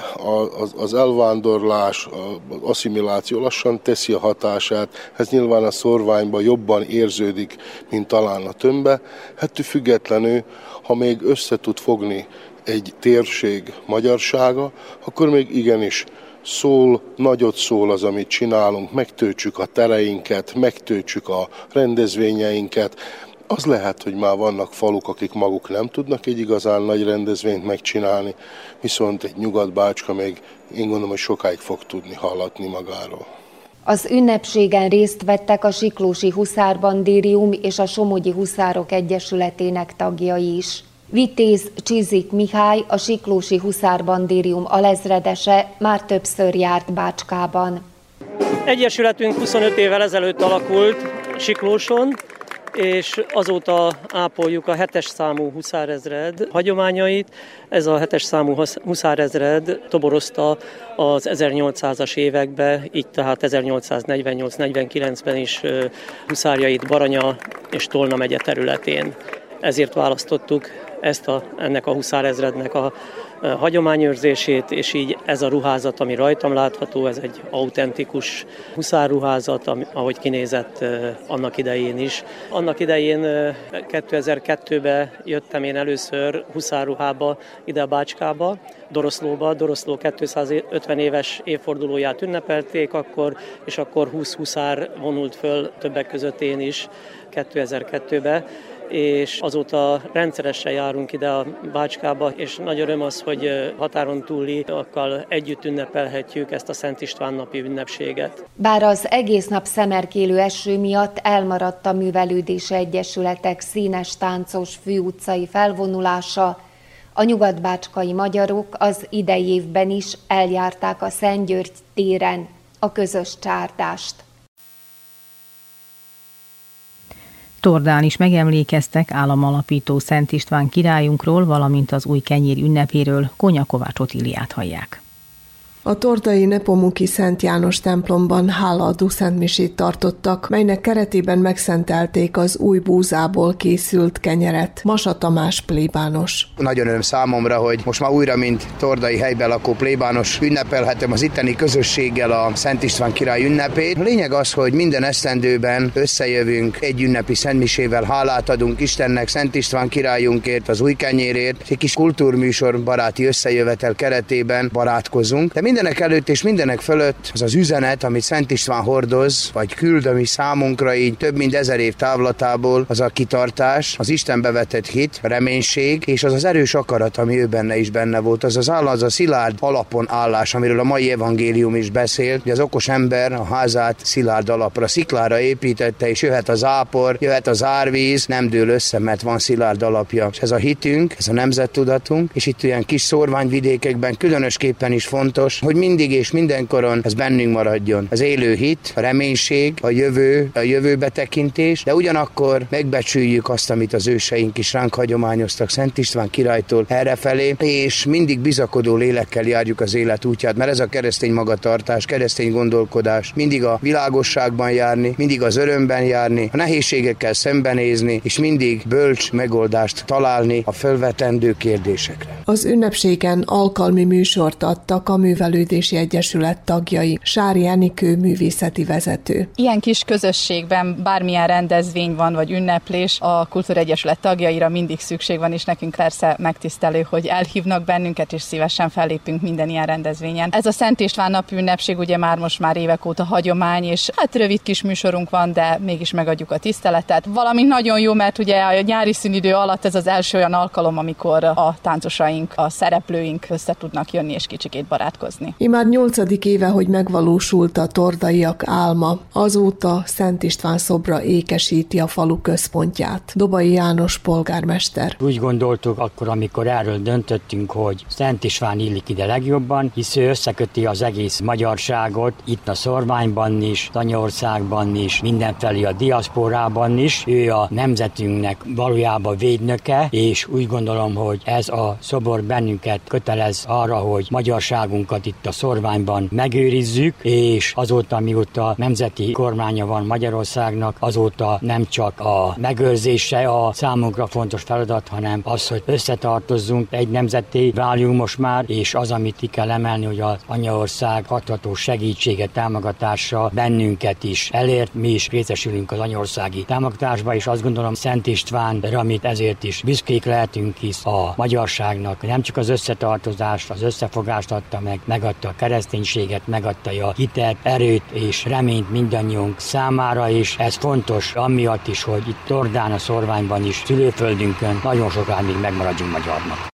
az elvándorlás, az asszimiláció lassan teszi a hatását, ez nyilván a szorványban jobban érződik, mint talán a tömbbe. Hát függetlenül, ha még össze tud fogni egy térség magyarsága, akkor még igenis szól, nagyot szól az, amit csinálunk, megtöltsük a tereinket, megtöltsük a rendezvényeinket. Az lehet, hogy már vannak faluk, akik maguk nem tudnak egy igazán nagy rendezvényt megcsinálni, viszont egy nyugatbácska még én gondolom, hogy sokáig fog tudni hallatni magáról. Az ünnepségen részt vettek a Siklósi Huszárbandérium és a Somogyi Huszárok Egyesületének tagjai is. Vitéz Csizik Mihály, a Siklósi Huszárbandérium alezredese már többször járt Bácskában. Egyesületünk 25 évvel ezelőtt alakult Siklóson, és azóta ápoljuk a hetes számú huszárezred hagyományait. Ez a hetes számú huszárezred toborozta az 1800-as években, így tehát 1848-49-ben is huszárjait Baranya és Tolna megye területén. Ezért választottuk ezt a, ennek a huszárezrednek a hagyományőrzését, és így ez a ruházat, ami rajtam látható, ez egy autentikus huszárruházat, ahogy kinézett annak idején is. Annak idején 2002-ben jöttem én először huszárruhába ide a Bácskába, Doroszlóba. Doroszló 250 éves évfordulóját ünnepelték akkor, és akkor 20 huszár vonult föl, többek között én is 2002-ben és azóta rendszeresen járunk ide a Bácskába, és nagy öröm az, hogy határon túliakkal együtt ünnepelhetjük ezt a Szent István napi ünnepséget. Bár az egész nap szemerkélő eső miatt elmaradt a Művelődési Egyesületek színes táncos főutcai felvonulása, a nyugatbácskai magyarok az idei évben is eljárták a Szentgyörgy téren a közös csárdást. Tordán is megemlékeztek államalapító Szent István királyunkról, valamint az új kenyér ünnepéről, Konya Kovács Otiliát hallják. A Tordai Nepomuki Szent János templomban hálaadó szentmisét tartottak, melynek keretében megszentelték az új búzából készült kenyeret. Masa Tamás plébános. Nagyon öröm számomra, hogy most már újra, mint Tordai helyben lakó plébános ünnepelhetem az itteni közösséggel a Szent István király ünnepét. A lényeg az, hogy minden esztendőben összejövünk egy ünnepi szentmisével, hálát adunk Istennek, Szent István királyunkért, az új kenyérért, egy kis kultúrműsor baráti összejövetel keretében barátkozunk. De Mindenek előtt és mindenek fölött az az üzenet, amit Szent István hordoz, vagy küld, ami számunkra így több mint ezer év távlatából, az a kitartás, az Isten vetett hit, reménység, és az az erős akarat, ami ő benne is benne volt, az az áll, az a szilárd alapon állás, amiről a mai evangélium is beszél, hogy az okos ember a házát szilárd alapra, sziklára építette, és jöhet az ápor, jöhet az árvíz, nem dől össze, mert van szilárd alapja. És ez a hitünk, ez a nemzettudatunk, és itt olyan kis szórványvidékekben különösképpen is fontos, hogy mindig és mindenkoron ez bennünk maradjon. Az élő hit, a reménység, a jövő, a jövőbe tekintés, de ugyanakkor megbecsüljük azt, amit az őseink is ránk hagyományoztak Szent István királytól errefelé, és mindig bizakodó lélekkel járjuk az élet útját, mert ez a keresztény magatartás, keresztény gondolkodás, mindig a világosságban járni, mindig az örömben járni, a nehézségekkel szembenézni, és mindig bölcs megoldást találni a fölvetendő kérdésekre. Az ünnepségen alkalmi műsort adtak a művel Művelődési Egyesület tagjai, Sári Enikő művészeti vezető. Ilyen kis közösségben bármilyen rendezvény van, vagy ünneplés, a Kultúregyesület tagjaira mindig szükség van, és nekünk persze megtisztelő, hogy elhívnak bennünket, és szívesen fellépünk minden ilyen rendezvényen. Ez a Szent István nap ünnepség ugye már most már évek óta hagyomány, és hát rövid kis műsorunk van, de mégis megadjuk a tiszteletet. Valamint nagyon jó, mert ugye a nyári szünidő alatt ez az első olyan alkalom, amikor a táncosaink, a szereplőink össze tudnak jönni és kicsikét barátkozni látni. Imár nyolcadik éve, hogy megvalósult a tordaiak álma. Azóta Szent István szobra ékesíti a falu központját. Dobai János polgármester. Úgy gondoltuk akkor, amikor erről döntöttünk, hogy Szent István illik ide legjobban, hisz ő összeköti az egész magyarságot, itt a szorványban is, Tanyországban is, mindenfelé a diaszporában is. Ő a nemzetünknek valójában védnöke, és úgy gondolom, hogy ez a szobor bennünket kötelez arra, hogy magyarságunkat itt itt a szorványban megőrizzük, és azóta, mióta nemzeti kormánya van Magyarországnak, azóta nem csak a megőrzése a számunkra fontos feladat, hanem az, hogy összetartozzunk, egy nemzeti váljunk most már, és az, amit ki kell emelni, hogy az anyaország hatható segítsége, támogatása bennünket is elért, mi is részesülünk az anyaországi támogatásba, és azt gondolom Szent István, amit ezért is büszkék lehetünk, hisz a magyarságnak nem csak az összetartozást, az összefogást adta meg megadta a kereszténységet, megadta a hitet, erőt és reményt mindannyiunk számára, és ez fontos amiatt is, hogy itt Tordán a szorványban is, szülőföldünkön nagyon sokáig megmaradjunk magyarnak.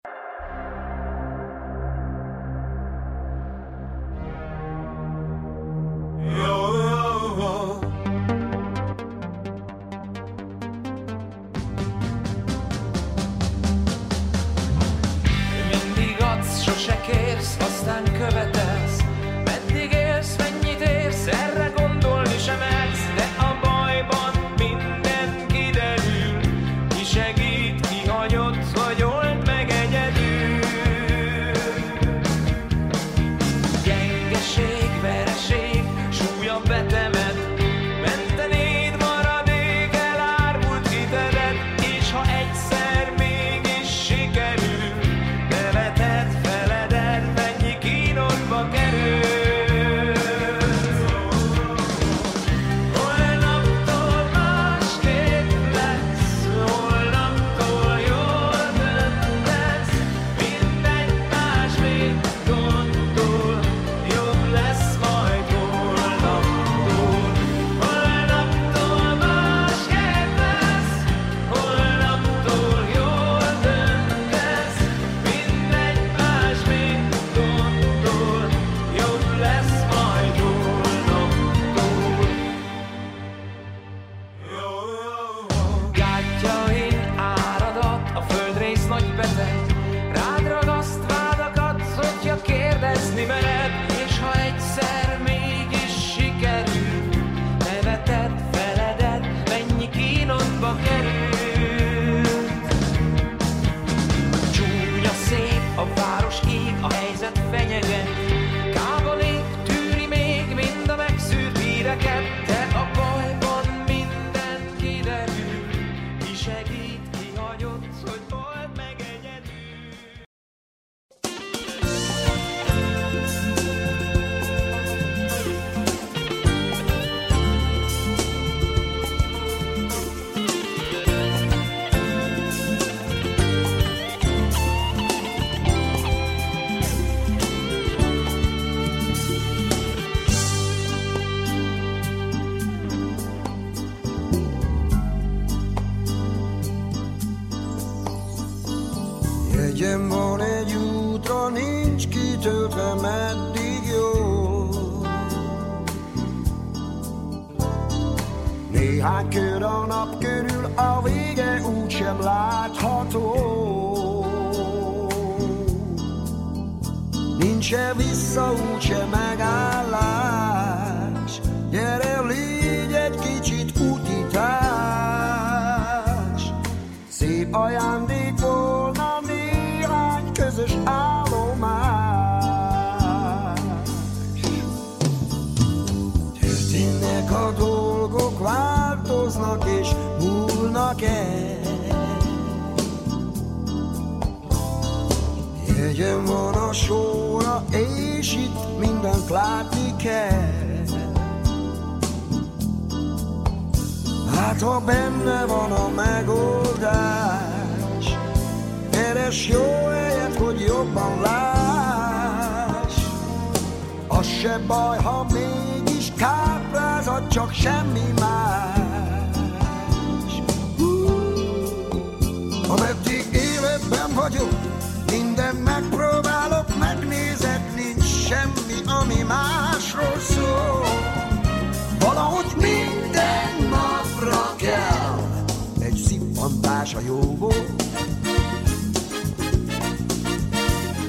A jóból.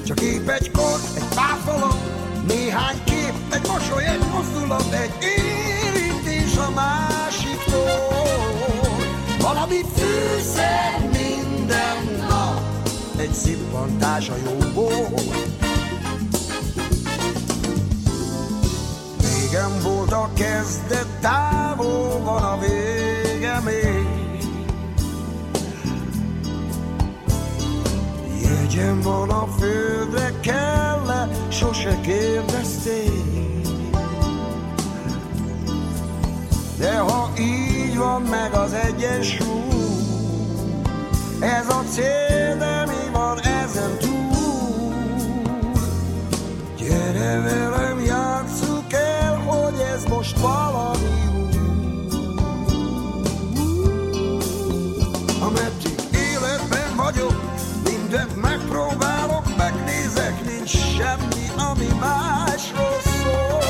Csak épp egy kor, egy pár falat, néhány kép, egy mosoly, egy mozdulat, egy érintés a másiktól. Valami fűszer minden nap, egy szippantás a jóból. Régen volt a kezdet, távol van a vége még. Jegyem van a földre, kell -e, sose kérdezték. De ha így van meg az egyensúly, ez a cél, de mi van ezen túl? Gyere velem, játsszuk el, hogy ez most valami semmi, ami másról szól.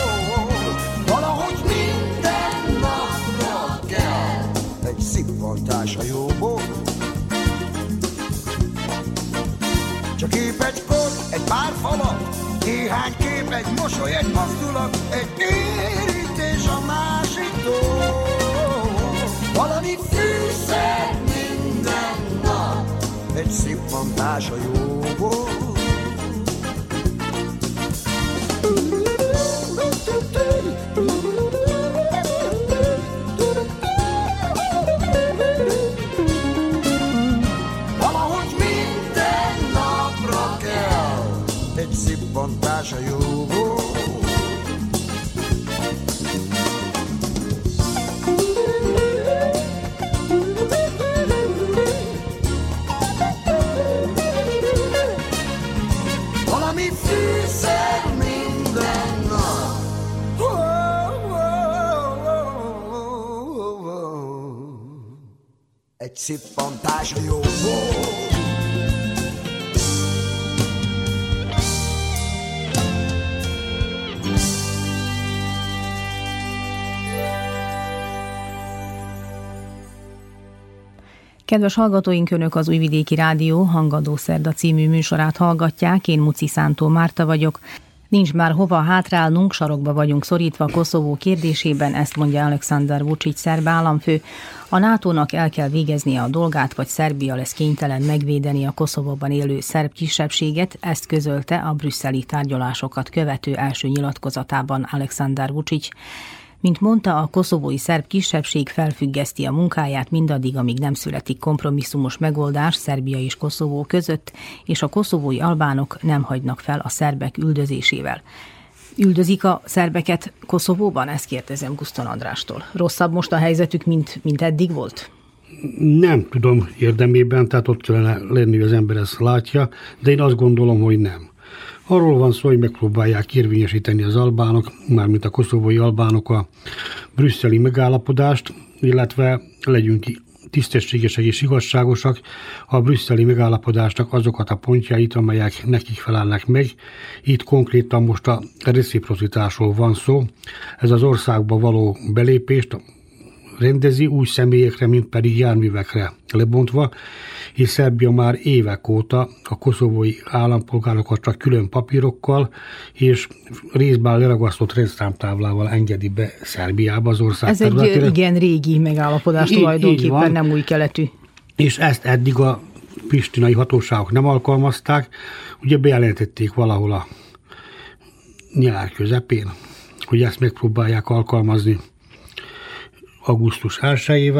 Valahogy minden napra kell egy szippantás a jóból. Csak épp egy kor, egy pár falat, néhány kép, egy mosoly, egy mozdulat, egy érintés a másiktól. Valami fűszer minden nap, egy szippantás a jóból. Szippantás jóból. Kedves hallgatóink, Önök az Újvidéki Rádió Hangadó Szerda című műsorát hallgatják, én Muci Szántó Márta vagyok. Nincs már hova hátrálnunk, sarokba vagyunk szorítva Koszovó kérdésében, ezt mondja Alexander Vucic szerb államfő. A NATO-nak el kell végeznie a dolgát, vagy Szerbia lesz kénytelen megvédeni a Koszovóban élő szerb kisebbséget, ezt közölte a brüsszeli tárgyalásokat követő első nyilatkozatában Alexander Vucic. Mint mondta, a koszovói szerb kisebbség felfüggeszti a munkáját mindaddig, amíg nem születik kompromisszumos megoldás Szerbia és Koszovó között, és a koszovói albánok nem hagynak fel a szerbek üldözésével. Üldözik a szerbeket Koszovóban? Ezt kérdezem Guszton Andrástól. Rosszabb most a helyzetük, mint, mint eddig volt? Nem tudom érdemében, tehát ott kellene lenni, hogy az ember ezt látja, de én azt gondolom, hogy nem. Arról van szó, hogy megpróbálják érvényesíteni az albánok, mármint a koszovói albánok a brüsszeli megállapodást, illetve legyünk tisztességesek és igazságosak a brüsszeli megállapodásnak azokat a pontjait, amelyek nekik felelnek meg. Itt konkrétan most a reciprocitásról van szó. Ez az országba való belépést rendezi, úgy személyekre, mint pedig járművekre lebontva, és Szerbia már évek óta a koszovói állampolgárokat csak külön papírokkal és részben leragasztott rendszámtáblával engedi be Szerbiába az ország Ez egy igen régi megállapodás így, tulajdonképpen, így nem új keletű. És ezt eddig a pristinai hatóságok nem alkalmazták, ugye bejelentették valahol a nyár közepén, hogy ezt megpróbálják alkalmazni augusztus 1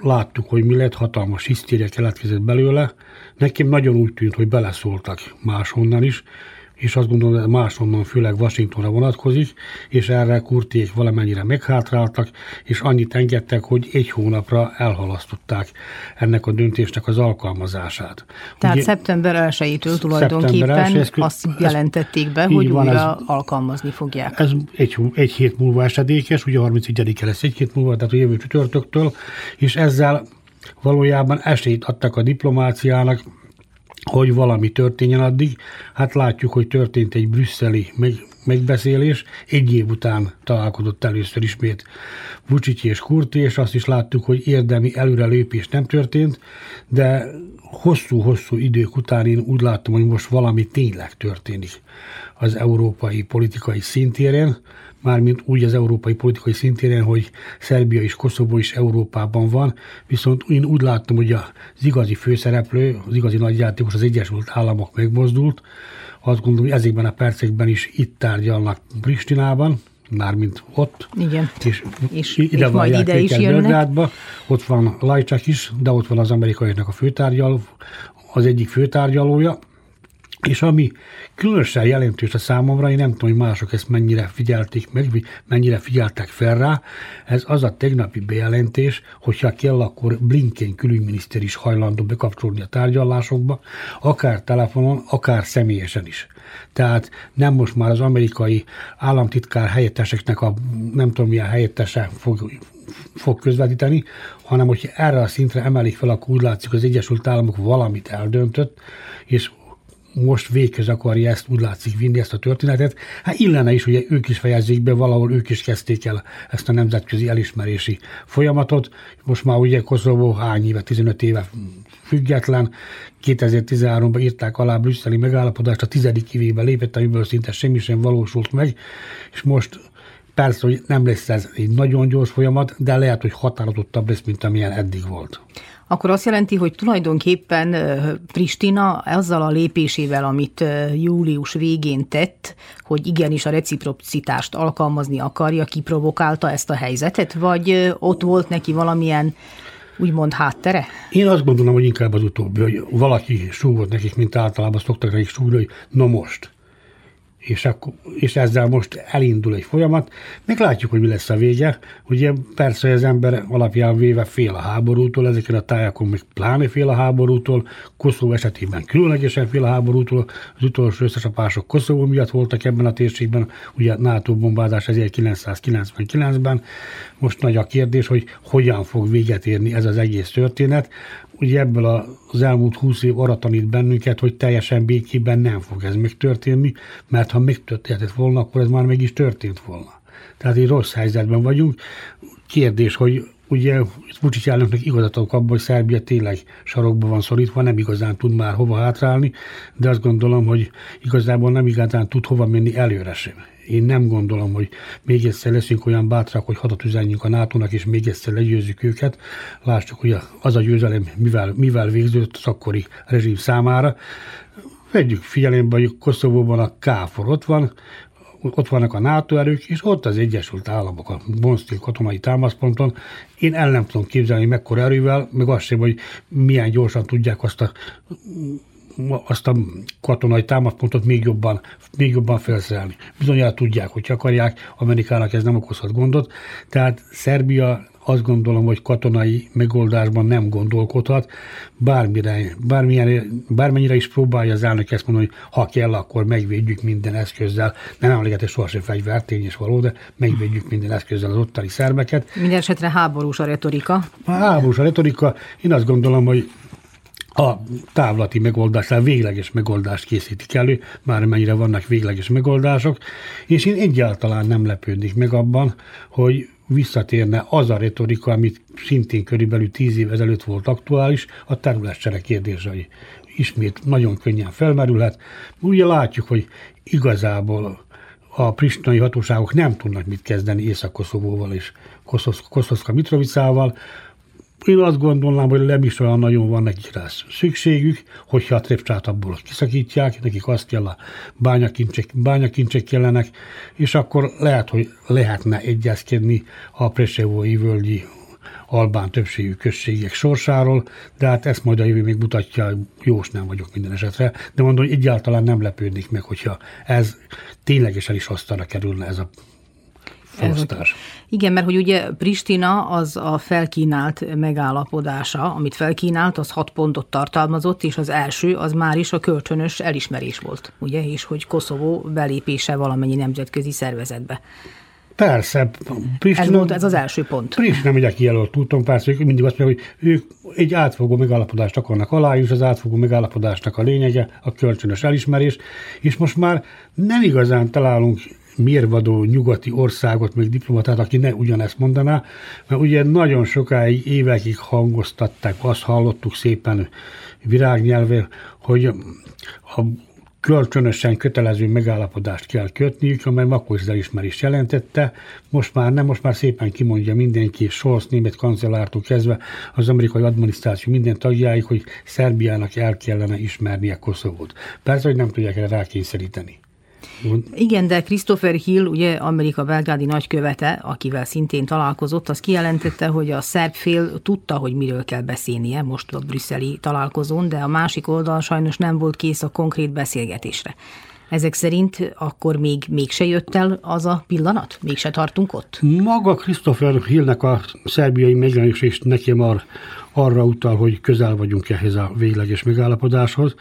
láttuk, hogy mi lett, hatalmas hisztéria keletkezett belőle. Nekem nagyon úgy tűnt, hogy beleszóltak máshonnan is, és azt gondolom, hogy máshonnan főleg Washingtonra vonatkozik, és erre kurték valamennyire meghátráltak, és annyit engedtek, hogy egy hónapra elhalasztották ennek a döntésnek az alkalmazását. Tehát Ugye, szeptember 1-től tulajdonképpen 1 azt jelentették be, hogy van, újra ez, alkalmazni fogják. Ez egy, egy hét múlva esedékes, ugye 31-e lesz egy hét múlva, tehát a jövő csütörtöktől, és ezzel valójában esélyt adtak a diplomáciának, hogy valami történjen addig. Hát látjuk, hogy történt egy brüsszeli meg, megbeszélés. Egy év után találkozott először ismét Vucic és Kurti, és azt is láttuk, hogy érdemi előrelépés nem történt, de hosszú-hosszú idők után én úgy láttam, hogy most valami tényleg történik az európai politikai szintéren, mármint úgy az európai politikai szintéren, hogy Szerbia és Koszovó is Európában van, viszont én úgy láttam, hogy az igazi főszereplő, az igazi nagyjátékos, az Egyesült Államok megmozdult, azt gondolom, hogy ezekben a percekben is itt tárgyalnak Pristinában, mármint ott. Igen. És, és ide van majd ide is jönnek. Ott van Lajcsak is, de ott van az amerikaiaknak a főtárgyaló, az egyik főtárgyalója, és ami különösen jelentős a számomra, én nem tudom, hogy mások ezt mennyire figyelték meg, mennyire figyeltek fel rá, ez az a tegnapi bejelentés, hogyha kell, akkor Blinken külügyminiszter is hajlandó bekapcsolni a tárgyalásokba, akár telefonon, akár személyesen is. Tehát nem most már az amerikai államtitkár helyetteseknek a nem tudom milyen helyettese fog, fog közvetíteni, hanem hogyha erre a szintre emelik fel, akkor úgy látszik, az Egyesült Államok valamit eldöntött, és most véghez akarja ezt úgy látszik vinni ezt a történetet. Hát illene is, hogy ők is fejezzék be, valahol ők is kezdték el ezt a nemzetközi elismerési folyamatot. Most már ugye Koszovó hány éve, 15 éve független, 2013-ban írták alá brüsszeli megállapodást, a tizedik évében lépett, amiből szinte semmi sem valósult meg, és most persze, hogy nem lesz ez egy nagyon gyors folyamat, de lehet, hogy határozottabb lesz, mint amilyen eddig volt akkor azt jelenti, hogy tulajdonképpen Pristina azzal a lépésével, amit július végén tett, hogy igenis a reciprocitást alkalmazni akarja, kiprovokálta ezt a helyzetet, vagy ott volt neki valamilyen úgymond háttere? Én azt gondolom, hogy inkább az utóbbi, hogy valaki súgott nekik, mint általában szoktak nekik súgni, hogy na most, és, akkor, és ezzel most elindul egy folyamat. Meglátjuk, hogy mi lesz a vége. Ugye persze az ember alapján véve fél a háborútól, ezeken a tájakon még pláne fél a háborútól, Koszovó esetében különlegesen fél a háborútól, az utolsó összesapások Koszovó miatt voltak ebben a térségben, ugye NATO bombázás 1999-ben. Most nagy a kérdés, hogy hogyan fog véget érni ez az egész történet ugye ebből az elmúlt húsz év arra tanít bennünket, hogy teljesen békében nem fog ez megtörténni, mert ha megtörténhetett volna, akkor ez már meg is történt volna. Tehát egy rossz helyzetben vagyunk. Kérdés, hogy ugye Vucic elnöknek igazatok abban, hogy Szerbia tényleg sarokba van szorítva, nem igazán tud már hova hátrálni, de azt gondolom, hogy igazából nem igazán tud hova menni előre sem. Én nem gondolom, hogy még egyszer leszünk olyan bátrak, hogy hadat üzenjünk a nato és még egyszer legyőzzük őket. Lássuk, hogy az a győzelem mivel, mivel végződött az akkori rezsim számára. Vegyük figyelembe, hogy Koszovóban a KFOR ott van, ott vannak a NATO erők, és ott az Egyesült Államok a Bonstil katonai támaszponton. Én el nem tudom képzelni, mekkora erővel, meg azt sem, hogy milyen gyorsan tudják azt a azt a katonai támaszpontot még jobban, még jobban felszerelni. Bizonyára tudják, hogy akarják, Amerikának ez nem okozhat gondot, tehát Szerbia azt gondolom, hogy katonai megoldásban nem gondolkodhat, bármire, bármilyen, bármennyire is próbálja az elnök ezt mondani, hogy ha kell, akkor megvédjük minden eszközzel. Nem emlegetett sohasem fegyvert, tény és való, de megvédjük minden eszközzel az ottani szerbeket. Minden esetre háborús a retorika. A háborús a retorika. Én azt gondolom, hogy a távlati megoldásnál végleges megoldást készítik elő, már mennyire vannak végleges megoldások, és én egyáltalán nem lepődnék meg abban, hogy visszatérne az a retorika, amit szintén körülbelül tíz év ezelőtt volt aktuális, a területcsere kérdései ismét nagyon könnyen felmerülhet. Ugye látjuk, hogy igazából a pristinai hatóságok nem tudnak mit kezdeni Észak-Koszovóval és Koszoszka Mitrovicával. Én azt gondolnám, hogy nem is olyan nagyon van nekik rá szükségük, hogyha a trepcsát abból kiszakítják, nekik azt kell a bányakincsek, bányakincsek kellenek, és akkor lehet, hogy lehetne egyezkedni a Presevói völgyi albán többségű községek sorsáról, de hát ezt majd a jövő még mutatja, jós nem vagyok minden esetre, de mondom, hogy egyáltalán nem lepődnék meg, hogyha ez ténylegesen is asztalra kerülne ez a felosztás. Igen, mert hogy ugye Pristina az a felkínált megállapodása, amit felkínált, az hat pontot tartalmazott, és az első az már is a kölcsönös elismerés volt, ugye, és hogy Koszovó belépése valamennyi nemzetközi szervezetbe. Persze. Pristina, ez volt ez az első pont. Pristina ugye kijelölt úton, persze ők mindig azt mondják, hogy ők egy átfogó megállapodást akarnak alá, és az átfogó megállapodásnak a lényege a kölcsönös elismerés, és most már nem igazán találunk mérvadó nyugati országot, meg diplomatát, aki ne ugyanezt mondaná, mert ugye nagyon sokáig, évekig hangoztatták, azt hallottuk szépen virágnyelve, hogy a kölcsönösen kötelező megállapodást kell kötniük, amely akkor is elismerést jelentette. Most már nem, most már szépen kimondja mindenki, Scholz német kancellártól kezdve az amerikai adminisztráció minden tagjáig, hogy Szerbiának el kellene ismernie Koszovót. Persze, hogy nem tudják erre rákényszeríteni. Igen, de Christopher Hill, ugye Amerika belgádi nagykövete, akivel szintén találkozott, az kijelentette, hogy a szerb fél tudta, hogy miről kell beszélnie most a brüsszeli találkozón, de a másik oldal sajnos nem volt kész a konkrét beszélgetésre. Ezek szerint akkor még mégse jött el az a pillanat? Mégse tartunk ott? Maga Christopher Hillnek a szerbiai megjelenés és neki már arra utal, hogy közel vagyunk ehhez a végleges megállapodáshoz.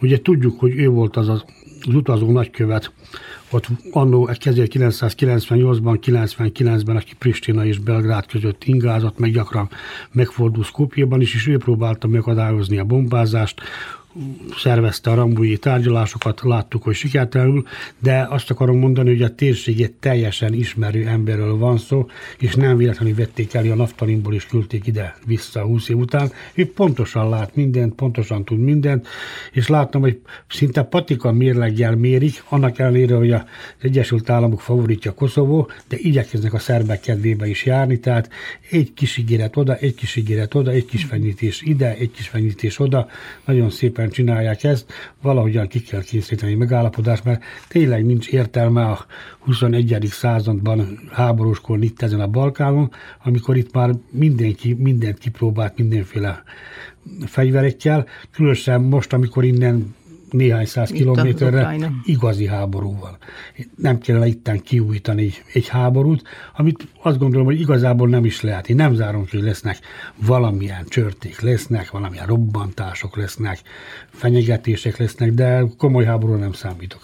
Ugye tudjuk, hogy ő volt az az az utazó nagykövet, ott annó 1998-ban, 99-ben, aki Pristina és Belgrád között ingázott, meg gyakran megfordult Skopjéban is, és ő próbálta megakadályozni a bombázást, szervezte a rambúi tárgyalásokat, láttuk, hogy sikertelenül, de azt akarom mondani, hogy a térségét teljesen ismerő emberről van szó, és nem véletlenül vették el a naftalinból és küldték ide vissza 20 év után. Ő pontosan lát mindent, pontosan tud mindent, és láttam, hogy szinte patika mérleggel mérik, annak ellenére, hogy az Egyesült Államok favoritja Koszovó, de igyekeznek a szerbek kedvébe is járni, tehát egy kis ígéret oda, egy kis ígéret oda, egy kis fenyítés ide, egy kis fenyítés oda, nagyon szépen szépen csinálják ezt, valahogyan ki kell készíteni megállapodást, mert tényleg nincs értelme a 21. században háborúskor itt ezen a Balkánon, amikor itt már mindenki mindent kipróbált mindenféle fegyverekkel, különösen most, amikor innen néhány száz kilométerre igazi háborúval. Nem kellene itten kiújítani egy, egy háborút, amit azt gondolom, hogy igazából nem is lehet. Én nem zárom ki, hogy lesznek valamilyen csörték lesznek, valamilyen robbantások lesznek, fenyegetések lesznek, de komoly háborúra nem számítok.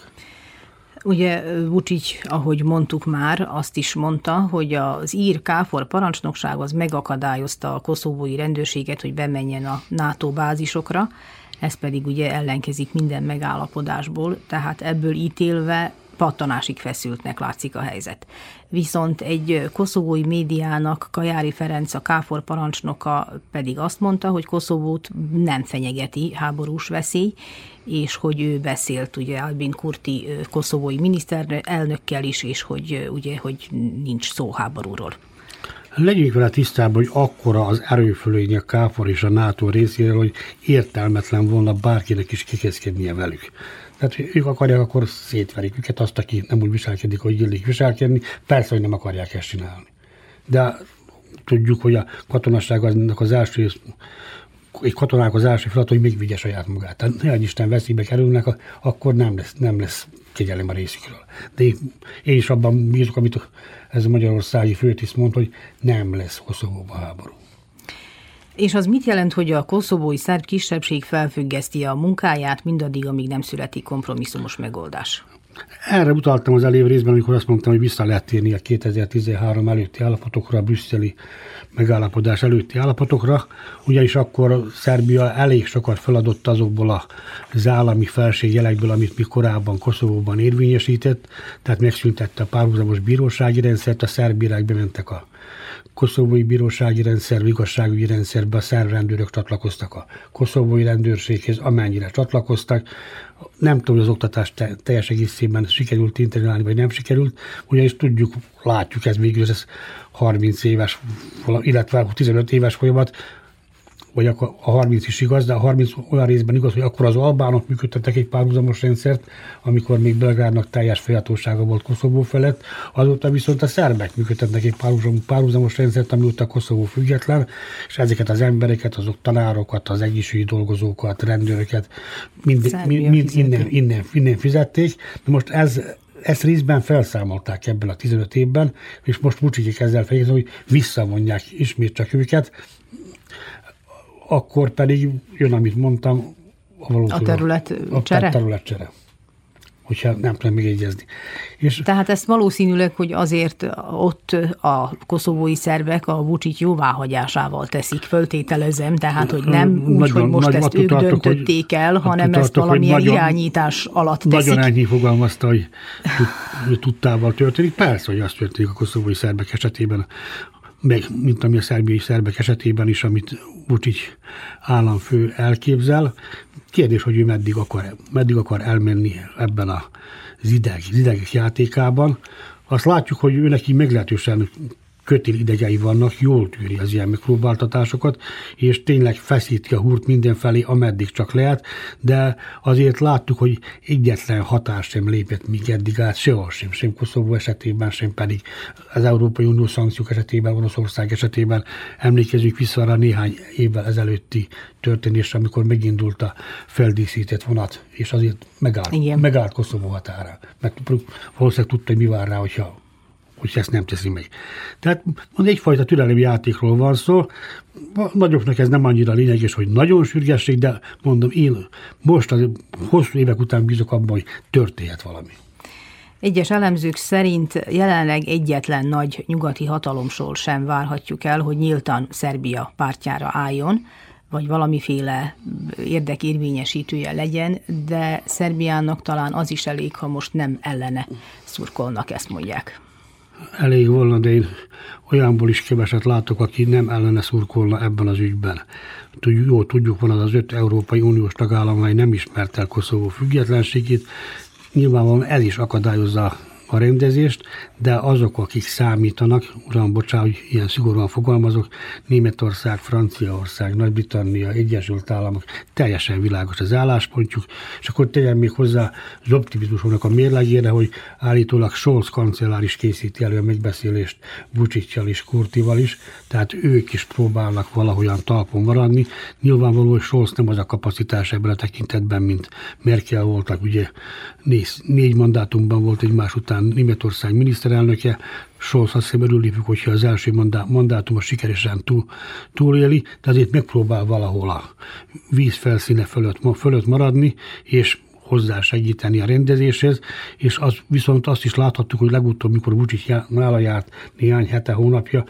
Ugye Vucic, ahogy mondtuk már, azt is mondta, hogy az ír káfor parancsnokság az megakadályozta a koszovói rendőrséget, hogy bemenjen a NATO bázisokra, ez pedig ugye ellenkezik minden megállapodásból, tehát ebből ítélve pattanásig feszültnek látszik a helyzet. Viszont egy koszovói médiának Kajári Ferenc, a Káfor parancsnoka pedig azt mondta, hogy Koszovót nem fenyegeti háborús veszély, és hogy ő beszélt ugye Albin Kurti koszovói miniszterelnökkel is, és hogy ugye, hogy nincs szó háborúról. Legyünk vele tisztában, hogy akkora az erőfölény a KFOR és a NATO részéről, hogy értelmetlen volna bárkinek is kikezdkednie velük. Tehát ők akarják, akkor szétverik őket, azt, aki nem úgy viselkedik, hogy illik viselkedni, persze, hogy nem akarják ezt csinálni. De tudjuk, hogy a katonasság az első egy katonák az első feladat, hogy még vigye saját magát. Tehát ne Isten veszélybe kerülnek, akkor nem lesz, nem lesz kegyelem a részükről. De én, én is abban bízok, amit ez a magyarországi főtiszt mond, hogy nem lesz Koszovóban háború. És az mit jelent, hogy a koszovói szerb kisebbség felfüggeszti a munkáját mindaddig, amíg nem születik kompromisszumos megoldás? Erre utaltam az elév részben, amikor azt mondtam, hogy vissza lehet térni a 2013 előtti állapotokra, a brüsszeli megállapodás előtti állapotokra, ugyanis akkor Szerbia elég sokat feladott azokból az állami felségjelekből, amit mi korábban Koszovóban érvényesített, tehát megszüntette a párhuzamos bírósági rendszert, a szerb bementek a koszovói bírósági rendszer, igazságügyi rendszerbe a szerb rendőrök csatlakoztak a koszovói rendőrséghez, amennyire csatlakoztak. Nem tudom, hogy az oktatás teljes egészében sikerült integrálni, vagy nem sikerült, ugyanis tudjuk, látjuk ez végül, ez 30 éves, illetve 15 éves folyamat, vagy a 30 is igaz, de a 30 olyan részben igaz, hogy akkor az albánok működtettek egy párhuzamos rendszert, amikor még Belgrádnak teljes folyhatósága volt Koszovó felett, azóta viszont a szerbek működtetnek egy párhuzamos, párhuzamos rendszert, amióta Koszovó független, és ezeket az embereket, azok tanárokat, az egészségügyi dolgozókat, rendőröket, mind, mind, mind innen, innen, innen fizették. De most ez ezt részben felszámolták ebben a 15 évben, és most Vucicik ezzel fejezni, hogy visszavonják ismét csak őket akkor pedig jön, amit mondtam, a, a terület a csere? területcsere hogyha nem tudom megegyezni. És Tehát ezt valószínűleg, hogy azért ott a koszovói szervek a Vucsit jóváhagyásával teszik, föltételezem, tehát hogy nem nagyon, úgy, hogy most ezt ők tartok, döntötték el, hanem ezt valamilyen nagyon, irányítás alatt teszik. Nagyon ennyi fogalmazta, hogy, tudtával történik. Persze, hogy az történik a koszovói szerbek esetében, meg mint ami a szerbiai szerbek esetében is, amit Vucic államfő elképzel. Kérdés, hogy ő meddig akar, meddig akar elmenni ebben a zideg, zidegek játékában. Azt látjuk, hogy ő neki meglehetősen kötél idegei vannak, jól tűri az ilyen megpróbáltatásokat, és tényleg feszíti a húrt mindenfelé, ameddig csak lehet, de azért láttuk, hogy egyetlen hatás sem lépett még eddig át, sehol sem, sem Koszovó esetében, sem pedig az Európai Unió szankciók esetében, Oroszország esetében emlékezzük vissza arra néhány évvel ezelőtti történésre, amikor megindult a feldíszített vonat, és azért megállt, Igen. megállt Koszovó határa. Meg valószínűleg tudta, hogy mi vár rá, hogyha hogy ezt nem teszi meg. Tehát egyfajta türelmi játékról van szó, a nagyoknak ez nem annyira lényeges, hogy nagyon sürgesség, de mondom, én most az hosszú évek után bízok abban, hogy történhet valami. Egyes elemzők szerint jelenleg egyetlen nagy nyugati hatalomsól sem várhatjuk el, hogy nyíltan Szerbia pártjára álljon, vagy valamiféle érdekérvényesítője legyen, de Szerbiának talán az is elég, ha most nem ellene szurkolnak, ezt mondják elég volna, de én olyanból is keveset látok, aki nem ellene szurkolna ebben az ügyben. Jó, tudjuk, van az az öt Európai Uniós tagállam, amely nem ismert el Koszovó függetlenségét. Nyilvánvalóan ez is akadályozza a rendezést, de azok, akik számítanak, uram, bocsánat, hogy ilyen szigorúan fogalmazok, Németország, Franciaország, Nagy-Britannia, Egyesült Államok, teljesen világos az álláspontjuk, és akkor tegyem még hozzá az optimizmusoknak a mérlegére, hogy állítólag Scholz kancellár is készíti elő a megbeszélést Vuciccal és Kurtival is, tehát ők is próbálnak valahogyan talpon maradni. Nyilvánvaló, hogy Scholz nem az a kapacitás ebben a tekintetben, mint Merkel voltak, ugye négy, négy mandátumban volt egymás után Németország miniszterelnöke, Scholz azt hiszem örülépük, hogyha az első mandá, mandátuma sikeresen túl, túléli, de azért megpróbál valahol a víz felszíne fölött, fölött maradni, és hozzá segíteni a rendezéshez, és az, viszont azt is láthattuk, hogy legutóbb, mikor Vucic nála járt néhány hete, hónapja,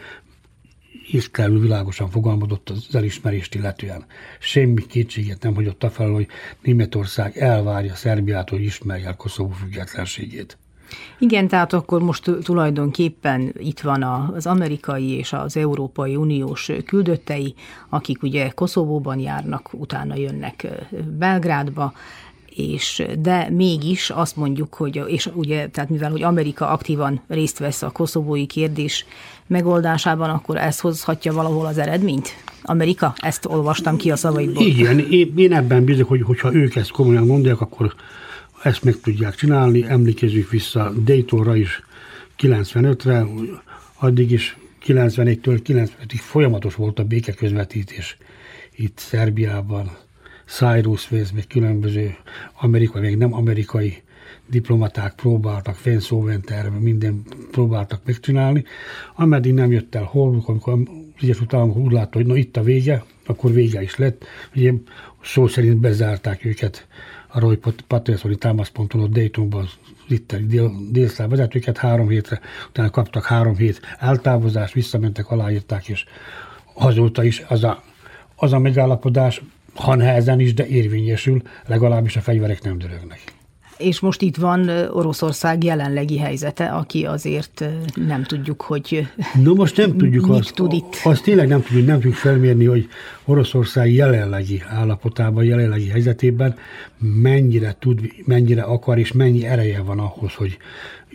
észtelő világosan fogalmazott az elismerést illetően. Semmi kétséget nem hagyott a fel, hogy Németország elvárja Szerbiát, hogy ismerje a Koszovó függetlenségét. Igen, tehát akkor most tulajdonképpen itt van az amerikai és az Európai Uniós küldöttei, akik ugye Koszovóban járnak, utána jönnek Belgrádba, és de mégis azt mondjuk, hogy, és ugye, tehát mivel, hogy Amerika aktívan részt vesz a koszovói kérdés megoldásában, akkor ez hozhatja valahol az eredményt? Amerika? Ezt olvastam ki a szavaidból. Igen, én ebben bízok, hogy hogyha ők ezt komolyan mondják, akkor ezt meg tudják csinálni. Emlékezzük vissza Daytonra is 95-re, addig is 91-től 95-ig folyamatos volt a békeközvetítés itt Szerbiában. Cyrus Vance, még különböző amerikai, még nem amerikai diplomaták próbáltak, Fenszóventer, minden próbáltak megcsinálni, ameddig nem jött el holmuk, amikor Egyesült Államok úgy látta, hogy na itt a vége, akkor vége is lett. Ugye szó szerint bezárták őket a Roy Pattersoni támaszponton ott Daytonban dél, délszláv vezetőket három hétre, utána kaptak három hét eltávozást, visszamentek, aláírták, és azóta is az a, az a megállapodás, ha nehezen is, de érvényesül, legalábbis a fegyverek nem dörögnek. És most itt van Oroszország jelenlegi helyzete, aki azért nem tudjuk, hogy No most nem (laughs) tudjuk azt, tud itt. azt tényleg nem tudjuk, nem tudjuk felmérni, hogy Oroszország jelenlegi állapotában, jelenlegi helyzetében mennyire tud, mennyire akar és mennyi ereje van ahhoz, hogy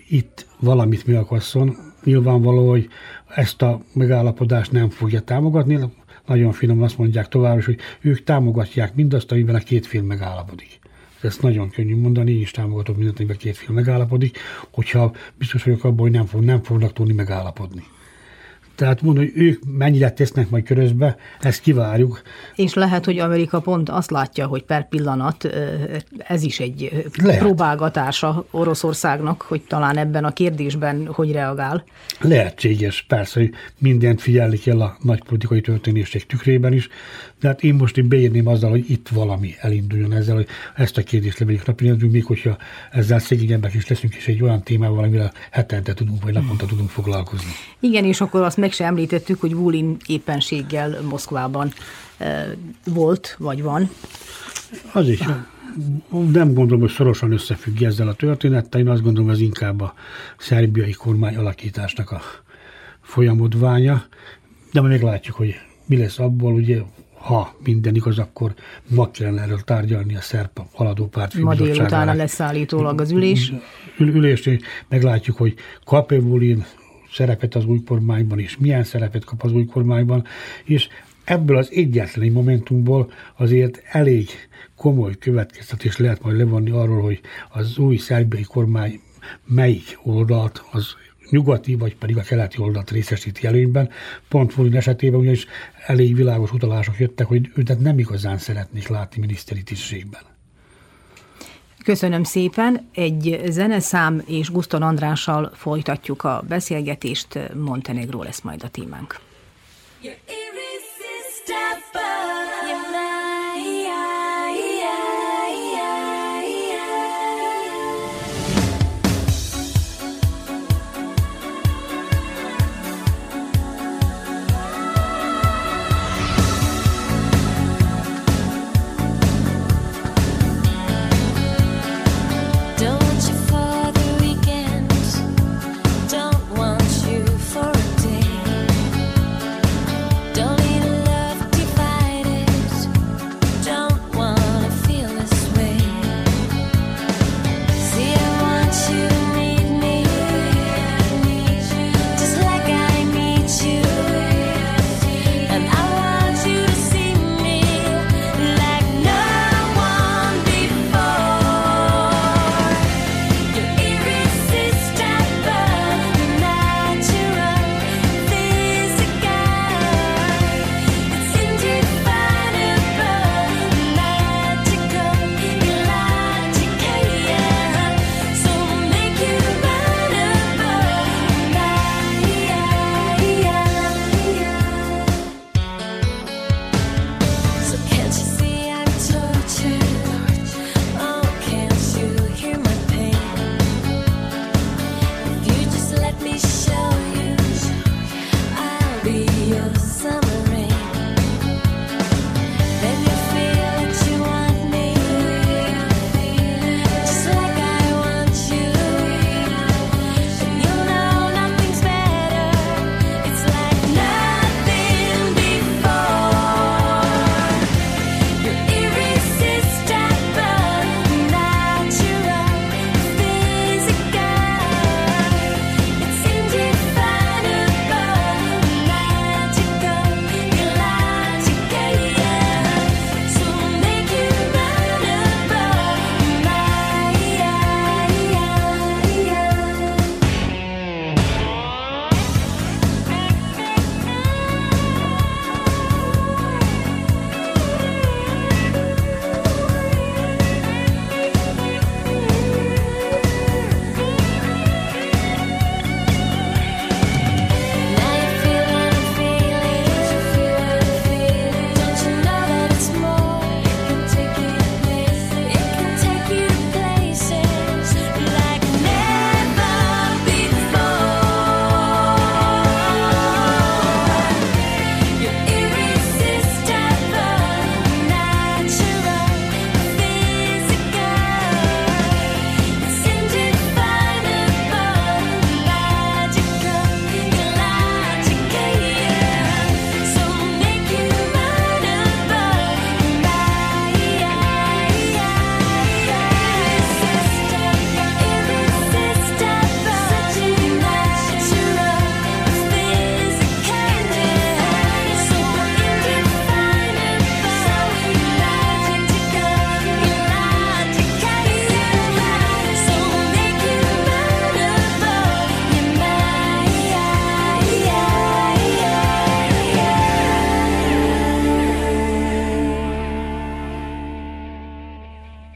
itt valamit megakasszon. Nyilvánvaló, hogy ezt a megállapodást nem fogja támogatni, nagyon finom azt mondják tovább is, hogy ők támogatják mindazt, amiben a két fél megállapodik. Ezt nagyon könnyű mondani, én is támogatok mindent, amiben két fél megállapodik, hogyha biztos vagyok abban, hogy nem, fog, nem fognak tudni megállapodni. Tehát mondom, hogy ők mennyire tesznek majd körözbe, ezt kivárjuk. És lehet, hogy Amerika pont azt látja, hogy per pillanat ez is egy Lehet. próbálgatása Oroszországnak, hogy talán ebben a kérdésben hogy reagál. Lehetséges, persze, hogy mindent figyelni kell a nagy politikai történések tükrében is, de hát én most én beírném azzal, hogy itt valami elinduljon ezzel, hogy ezt a kérdést levegyük napirendünk, még hogyha ezzel szegényebbek is leszünk, és egy olyan témával, amivel hetente tudunk, vagy naponta tudunk foglalkozni. Igen, és akkor azt meg sem említettük, hogy Vulin éppenséggel Moszkvában ö, volt, vagy van. Az is. Nem gondolom, hogy szorosan összefügg ezzel a történettel. Én azt gondolom, ez inkább a szerbiai kormány alakításnak a folyamodványa. De majd meglátjuk, hogy mi lesz abból, ugye, ha minden igaz, akkor ma kellene erről tárgyalni a szerb haladó párt Ma délután lesz állítólag az ülés. Ül, ülést, és meglátjuk, hogy kap-e szerepet az új kormányban, és milyen szerepet kap az új kormányban, és ebből az egyetlen egy momentumból azért elég komoly következtetés lehet majd levonni arról, hogy az új szerbiai kormány melyik oldalt, az nyugati, vagy pedig a keleti oldalt részesíti előnyben. Pont Fulin esetében ugyanis elég világos utalások jöttek, hogy őt nem igazán szeretnék látni miniszteri tisztségben. Köszönöm szépen. Egy zeneszám és Guszton Andrással folytatjuk a beszélgetést. Montenegró lesz majd a témánk. Don't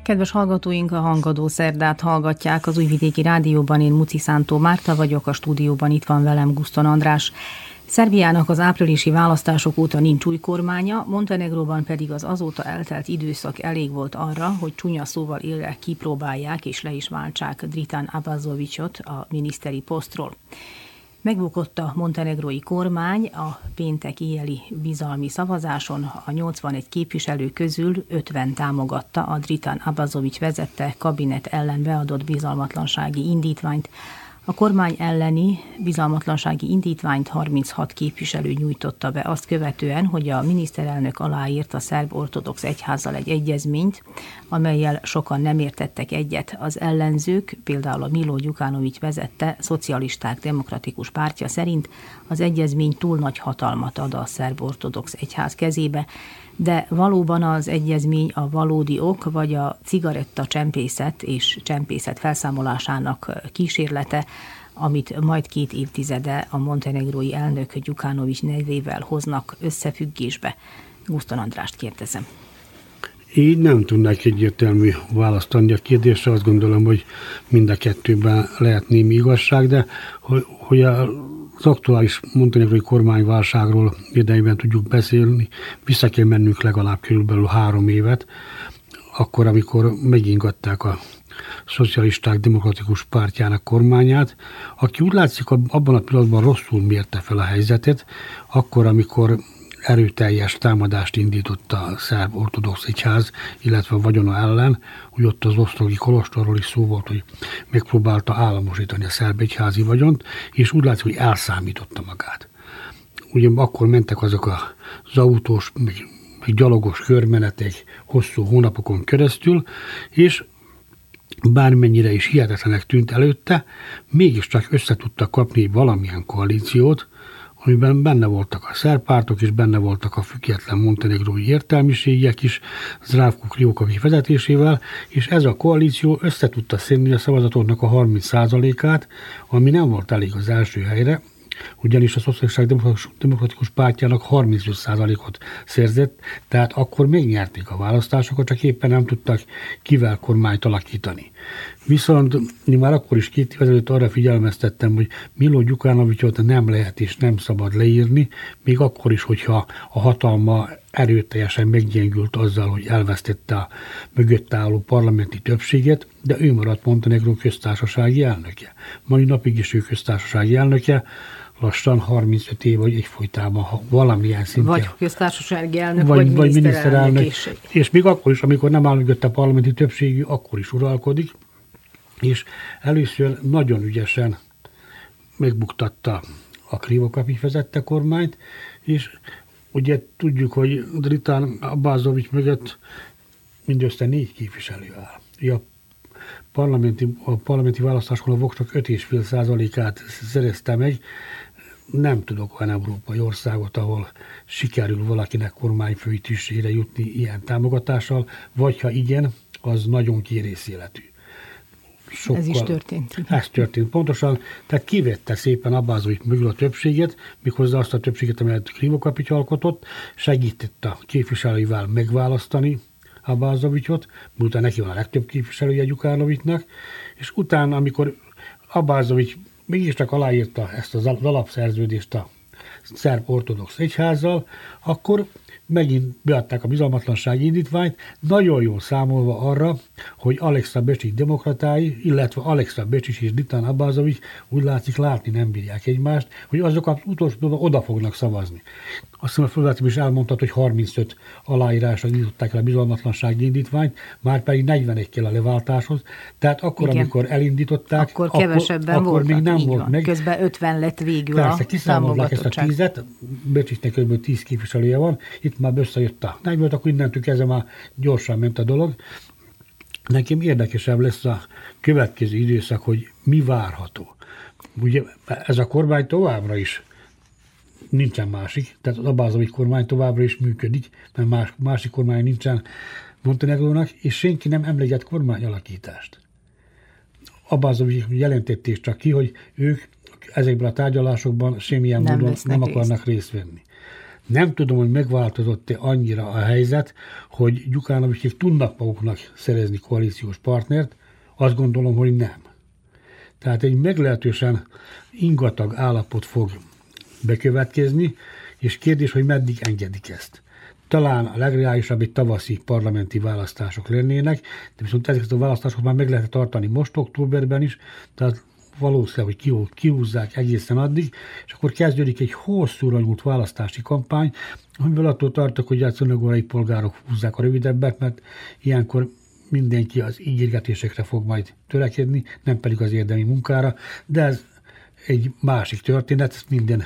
Kedves hallgatóink, a Hangadó Szerdát hallgatják az Újvidéki Rádióban. Én Muci Szántó Márta vagyok, a stúdióban itt van velem Guszton András. Szerbiának az áprilisi választások óta nincs új kormánya, Montenegróban pedig az azóta eltelt időszak elég volt arra, hogy csúnya szóval élve kipróbálják és le is váltsák Dritan Abazovicsot a miniszteri posztról. Megbukott a montenegrói kormány a péntek éjjeli bizalmi szavazáson. A 81 képviselő közül 50 támogatta a Dritan Abazovics vezette kabinet ellen beadott bizalmatlansági indítványt, a kormány elleni bizalmatlansági indítványt 36 képviselő nyújtotta be azt követően, hogy a miniszterelnök aláírt a szerb ortodox egyházzal egy egyezményt, amelyel sokan nem értettek egyet. Az ellenzők, például a Milo Gyukánovics vezette Szocialisták Demokratikus Pártja szerint az egyezmény túl nagy hatalmat ad a szerb ortodox egyház kezébe, de valóban az egyezmény a valódi ok, vagy a cigaretta csempészet és csempészet felszámolásának kísérlete, amit majd két évtizede a montenegrói elnök Gyukánovics nevével hoznak összefüggésbe. Guszton Andrást kérdezem. Így nem tudnák egyértelmű választ adni a kérdésre, azt gondolom, hogy mind a kettőben lehet némi igazság, de hogy, a az aktuális montenegrói kormányválságról idejében tudjuk beszélni, vissza kell mennünk legalább körülbelül három évet, akkor, amikor megingatták a szocialisták demokratikus pártjának kormányát, aki úgy látszik abban a pillanatban rosszul mérte fel a helyzetet, akkor, amikor erőteljes támadást indított a szerb ortodox egyház, illetve a vagyona ellen, úgy ott az osztrogi kolostorról is szó volt, hogy megpróbálta államosítani a szerb egyházi vagyont, és úgy látszik, hogy elszámította magát. Ugye akkor mentek azok az autós, meg, meg gyalogos körmenetek hosszú hónapokon keresztül, és bármennyire is hihetetlenek tűnt előtte, mégiscsak össze tudta kapni valamilyen koalíciót, amiben benne voltak a szerpártok is, benne voltak a független montenegrói értelmiségiek is, Zdravko Kriókavi vezetésével, és ez a koalíció össze tudta szedni a szavazatoknak a 30%-át, ami nem volt elég az első helyre, ugyanis a Szociálisság Demokratikus Pártjának 35%-ot szerzett, tehát akkor megnyerték a választásokat, csak éppen nem tudtak kivel kormányt alakítani. Viszont én már akkor is két év ezelőtt arra figyelmeztettem, hogy Milo Gyukánovicsot nem lehet és nem szabad leírni, még akkor is, hogyha a hatalma erőteljesen meggyengült azzal, hogy elvesztette a mögött álló parlamenti többséget, de ő maradt Montenegró köztársasági elnöke. Mai napig is ő köztársasági elnöke, lassan 35 év, vagy egyfolytában, ha valamilyen szinten. Vagy köztársasági elnök, vagy, vagy miniszterelnök. És, és még akkor is, amikor nem áll mögött a parlamenti többségű, akkor is uralkodik, és először nagyon ügyesen megbuktatta a Krivokapi vezette kormányt, és ugye tudjuk, hogy Dritán Abbázovics mögött mindössze négy képviselő áll. A parlamenti, a parlamenti választáskor a Vox csak 5,5 százalékát szerezte meg, nem tudok olyan európai országot, ahol sikerül valakinek kormányfői tisztségre jutni ilyen támogatással, vagy ha igen, az nagyon kérészéletű. Sokkal, Ez is történt. Ez történt pontosan, tehát kivette szépen Abbázovics mögül a többséget, méghozzá azt a többséget, amelyet Krivokapit alkotott, segített a képviselőivel megválasztani Abbázovicsot, miután neki van a legtöbb képviselője Gyukánovicsnak, és utána, amikor Abbázovics mégiscsak aláírta ezt az alapszerződést a szerb ortodox egyházzal, akkor megint beadták a bizalmatlansági indítványt, nagyon jól számolva arra, hogy Alexa Becsics demokratái, illetve Alexa Becsics és Ditán Abbázovics úgy látszik látni nem bírják egymást, hogy azok az utolsó oda fognak szavazni. Azt hiszem a fölvezetőm is elmondta, hogy 35 aláírásra indították el a bizalmatlansági indítványt, már pedig 41 kell a leváltáshoz. Tehát akkor, Igen. amikor elindították, akkor, kevesebben akkor, akkor még nem volt van. meg. Közben 50 lett végül Persze, a kiszámolták ezt a tízet, Becsicsnek kb. 10 képviselője van, itt már összejött a 40, akkor innentől kezdve már gyorsan ment a dolog. Nekem érdekesebb lesz a következő időszak, hogy mi várható. Ugye ez a kormány továbbra is nincsen másik, tehát az Abázovics kormány továbbra is működik, mert más, másik kormány nincsen Montenegrónak, és senki nem emleget kormányalakítást. Abázovics jelentették csak ki, hogy ők ezekben a tárgyalásokban semmilyen nem módon nem akarnak részt. részt venni. Nem tudom, hogy megváltozott-e annyira a helyzet, hogy Gyukánovicsék tudnak maguknak szerezni koalíciós partnert, azt gondolom, hogy nem. Tehát egy meglehetősen ingatag állapot fog bekövetkezni, és kérdés, hogy meddig engedik ezt. Talán a legreálisabb egy tavaszi parlamenti választások lennének, de viszont ezeket a választásokat már meg lehet tartani most októberben is, tehát valószínűleg, hogy kihúzzák egészen addig, és akkor kezdődik egy hosszúra nyúlt választási kampány, amiből attól tartok, hogy a szönegorai polgárok húzzák a rövidebbet, mert ilyenkor mindenki az ígérgetésekre fog majd törekedni, nem pedig az érdemi munkára, de ez egy másik történet, ezt minden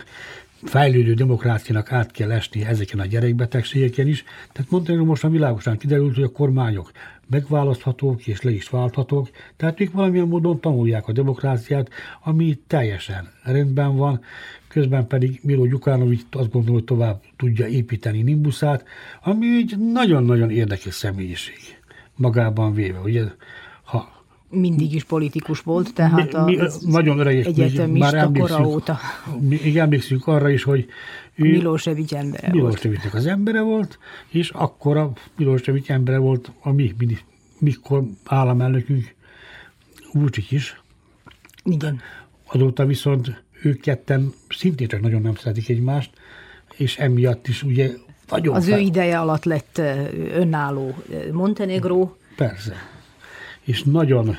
fejlődő demokráciának át kell esni ezeken a gyerekbetegségeken is. Tehát Montenegro most már világosan kiderült, hogy a kormányok megválaszthatók és le is válthatók, tehát ők valamilyen módon tanulják a demokráciát, ami teljesen rendben van, közben pedig Milo Gyukánovics azt gondolom, hogy tovább tudja építeni Nimbuszát, ami egy nagyon-nagyon érdekes személyiség magában véve. Ugye, ha mindig is politikus volt, tehát mi, mi, az nagyon öreg, egyetemista kora óta. Mi, emlékszünk arra is, hogy Milosevic embere Milosevicnek az embere volt, és akkor a Milosevic embere volt a mi, mi mikor államelnökünk Vucic is. Igen. Azóta viszont ők ketten szintén csak nagyon nem szeretik egymást, és emiatt is ugye nagyon Az fel... ő ideje alatt lett önálló Montenegro. Persze. És nagyon,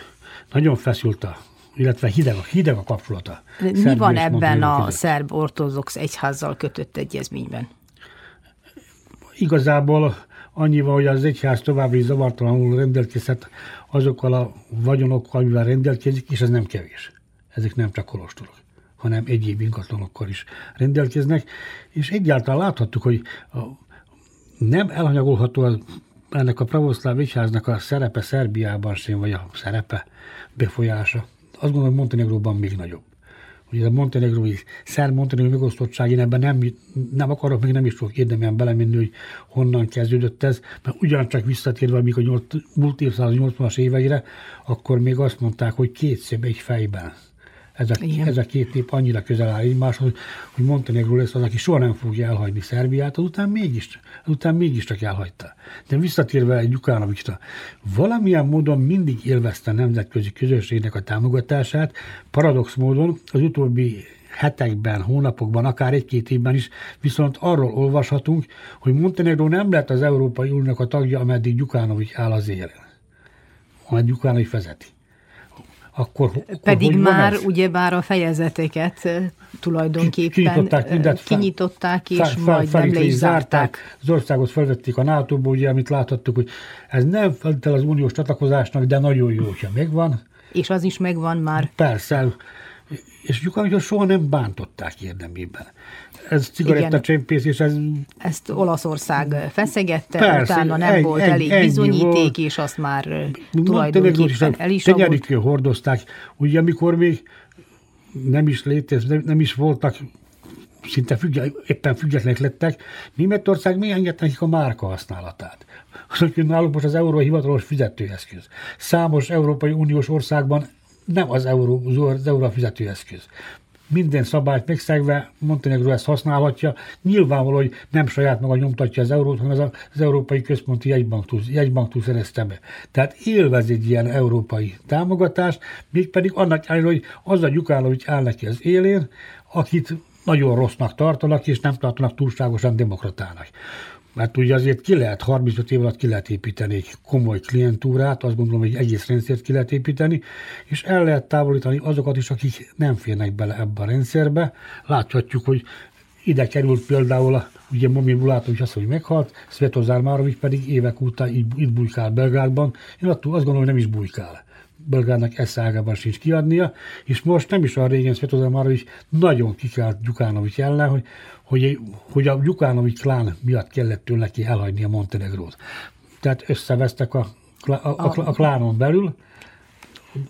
nagyon feszült a illetve hideg, hideg a kapcsolata. Mi van ebben a szerb ortodox egyházzal kötött egyezményben? Igazából annyival, hogy az egyház továbbra is zavartalanul rendelkezhet azokkal a vagyonokkal, amivel rendelkezik, és ez nem kevés. Ezek nem csak kolostorok hanem egyéb ingatlanokkal is rendelkeznek, és egyáltalán láthattuk, hogy a, nem elhanyagolható az, ennek a pravoszláv egyháznak a szerepe Szerbiában sem, vagy a szerepe befolyása. Azt gondolom, hogy Montenegróban még nagyobb. Ugye a montenegrói, szerb montenegrói megosztottság, én ebben nem, nem akarok, még nem is fogok érdemben belemenni, hogy honnan kezdődött ez, mert ugyancsak visszatérve, amikor a múlt évszázad 80-as éveire, akkor még azt mondták, hogy két szép egy fejben ez a, ez a két nép annyira közel áll egymáshoz, hogy Montenegro lesz az, aki soha nem fogja elhagyni Szerbiát, azután mégis, azután mégiscsak elhagyta. De visszatérve egy Gyukánovicsra, valamilyen módon mindig élvezte a nemzetközi közösségnek a támogatását, paradox módon az utóbbi hetekben, hónapokban, akár egy-két évben is, viszont arról olvashatunk, hogy Montenegro nem lett az Európai Uniónak a tagja, ameddig Gyukánovics áll az élen. Ameddig Gyukánovics vezeti akkor Pedig hogy már ugyebár a fejezeteket tulajdonképpen kinyitották, mindent, kinyitották és fel, majd fel, nem le is zárták. Az országot felvették a nato ugye, amit láthattuk, hogy ez nem feltétlenül az uniós csatlakozásnak, de nagyon jó, hogyha megvan. És az is megvan már. Persze, és Gyukánovicsot soha nem bántották érdemében ez cigarettacsempész, és ez... Ezt Olaszország feszegette, Persze, utána nem egy, volt egy, elég egy, bizonyíték, volt. és azt már tulajdonképpen el is hordozták. Ugye amikor még nem is létez, nem, nem is voltak szinte függe, éppen függetlenek lettek, Németország mi engedte nekik a márka használatát. hogy náluk most az euró hivatalos fizetőeszköz. Számos Európai Uniós országban nem az euró, az euró a fizetőeszköz minden szabályt megszegve Montenegro ezt használhatja. Nyilvánvaló, hogy nem saját maga nyomtatja az eurót, hanem az, az Európai Központi Jegybanktól, jegybanktól szerezte be. Tehát élvez egy ilyen európai támogatást, mégpedig annak ellenére, hogy az a Gyukánovics áll neki az élén, akit nagyon rossznak tartanak, és nem tartanak túlságosan demokratának. Mert ugye azért ki lehet, 35 év alatt ki lehet építeni egy komoly klientúrát, azt gondolom, hogy egy egész rendszert ki lehet építeni, és el lehet távolítani azokat is, akik nem férnek bele ebbe a rendszerbe. Láthatjuk, hogy ide került például a, ugye Momin Bulátovics azt, hogy meghalt, Svetozár Márovics pedig évek után itt, itt bujkál Belgrádban. Én attól azt gondolom, hogy nem is bujkál. Belgrádnak ezt ágában sincs kiadnia, és most nem is a régen Svetozár Márovics nagyon kikált Gyukánovics ellen, hogy hogy, hogy a Gyukánovics klán miatt kellett tőle neki elhagyni a Montenegrót. Tehát összevesztek a, a, a, a klánon belül,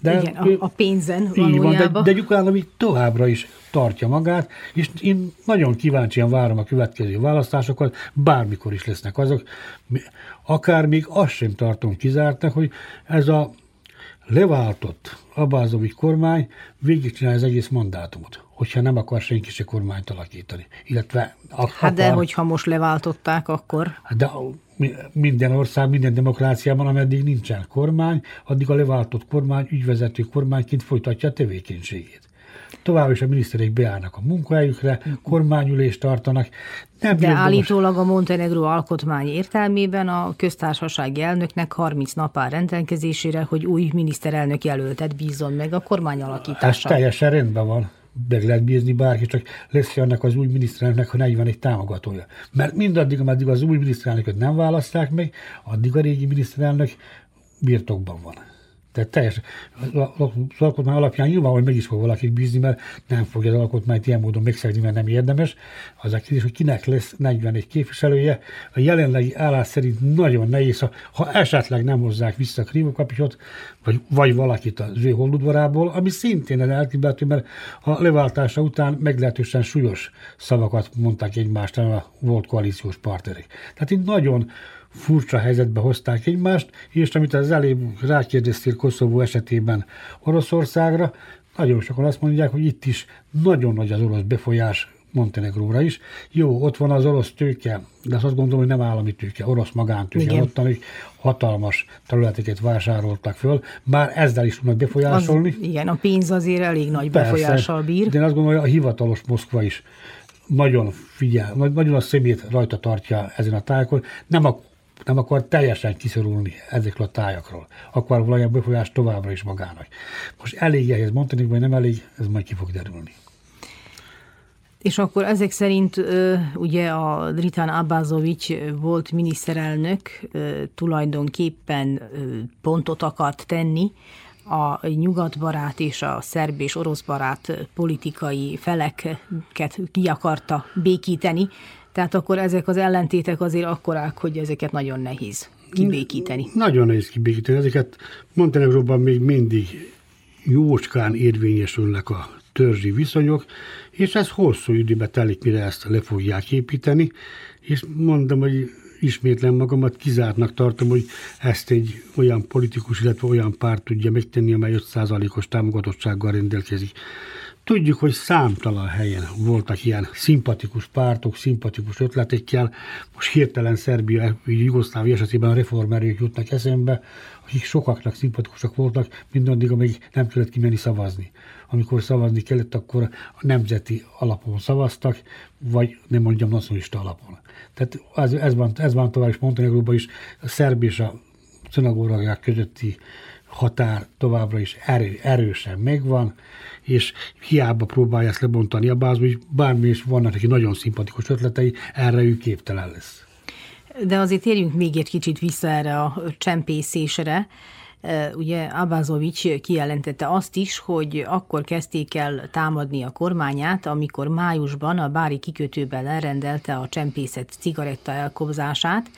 de Igen, a, a pénzen valójában. Van, de, de Gyukánovics továbbra is tartja magát, és én nagyon kíváncsian várom a következő választásokat, bármikor is lesznek azok. Akár még azt sem tartom kizártnak, hogy ez a leváltott Abázovics kormány végigcsinálja az egész mandátumot, hogyha nem akar senki se kormányt alakítani. Illetve akar, hát de hogyha most leváltották, akkor... Hát de minden ország, minden demokráciában, ameddig nincsen kormány, addig a leváltott kormány ügyvezető kormányként folytatja a tevékenységét. Tovább is a miniszterek beállnak a munkahelyükre, kormányülést tartanak. Nem De állítólag a Montenegro alkotmány értelmében a köztársasági elnöknek 30 nap áll rendelkezésére, hogy új miniszterelnök jelöltet bízzon meg a kormány alakításán. Ez teljesen rendben van meg lehet bízni bárki, csak lesz annak az új miniszterelnöknek, ha 41 támogatója. Mert mindaddig, ameddig az új miniszterelnököt nem választák meg, addig a régi miniszterelnök birtokban van. Tehát teljesen az alkotmány alapján nyilván, hogy meg is fog valakit bízni, mert nem fogja az alkotmányt ilyen módon megszegni, mert nem érdemes. Az a kérdés, hogy kinek lesz 41 képviselője. A jelenlegi állás szerint nagyon nehéz, ha, esetleg nem hozzák vissza a krívókapicsot, vagy, vagy valakit az ő holdudvarából, ami szintén elképzelhető, mert a leváltása után meglehetősen súlyos szavakat mondták egymást a volt koalíciós partnerek. Tehát itt nagyon furcsa helyzetbe hozták egymást, és amit az elébb rákérdeztél Koszovó esetében Oroszországra, nagyon sokan azt mondják, hogy itt is nagyon nagy az orosz befolyás Montenegróra is. Jó, ott van az orosz tőke, de azt gondolom, hogy nem állami tőke, orosz magántőke. Igen. Ott amik hatalmas területeket vásároltak föl, már ezzel is tudnak befolyásolni. Az, igen, a pénz azért elég nagy Persze, befolyással bír. De én azt gondolom, hogy a hivatalos Moszkva is nagyon figyel, nagyon a szemét rajta tartja ezen a tájékon. Nem a nem akar teljesen kiszorulni ezekről a tájakról. Akar valamilyen befolyást továbbra is magának. Most elég ehhez mondani, vagy nem elég, ez majd ki fog derülni. És akkor ezek szerint ugye a Dritan Abazovics volt miniszterelnök tulajdonképpen pontot akart tenni a nyugatbarát és a szerb és orosz barát politikai feleket ki akarta békíteni, tehát akkor ezek az ellentétek azért akkorák, hogy ezeket nagyon nehéz kibékíteni. Nagyon nehéz kibékíteni. Ezeket Montenegróban még mindig jócskán érvényesülnek a törzsi viszonyok, és ez hosszú időbe telik, mire ezt le fogják építeni, és mondom, hogy ismétlen magamat kizártnak tartom, hogy ezt egy olyan politikus, illetve olyan párt tudja megtenni, amely 5%-os támogatottsággal rendelkezik. Tudjuk, hogy számtalan helyen voltak ilyen szimpatikus pártok, szimpatikus ötletekkel. Most hirtelen Szerbia, Jugoszlávia esetében a reformerők jutnak eszembe, akik sokaknak szimpatikusak voltak, mindaddig, amíg nem kellett kimenni szavazni. Amikor szavazni kellett, akkor a nemzeti alapon szavaztak, vagy nem mondjam nacionalista alapon. Tehát ez, ez, van, ez van tovább is Montenegróban is, a szerb és a szinagóragák közötti határ továbbra is erő, erősen megvan, és hiába próbálja ezt lebontani a bázba, hogy bármi is vannak neki nagyon szimpatikus ötletei, erre ő képtelen lesz. De azért térjünk még egy kicsit vissza erre a csempészésre. Ugye Abazovics kijelentette azt is, hogy akkor kezdték el támadni a kormányát, amikor májusban a Bári kikötőben elrendelte a csempészet cigaretta elkobzását,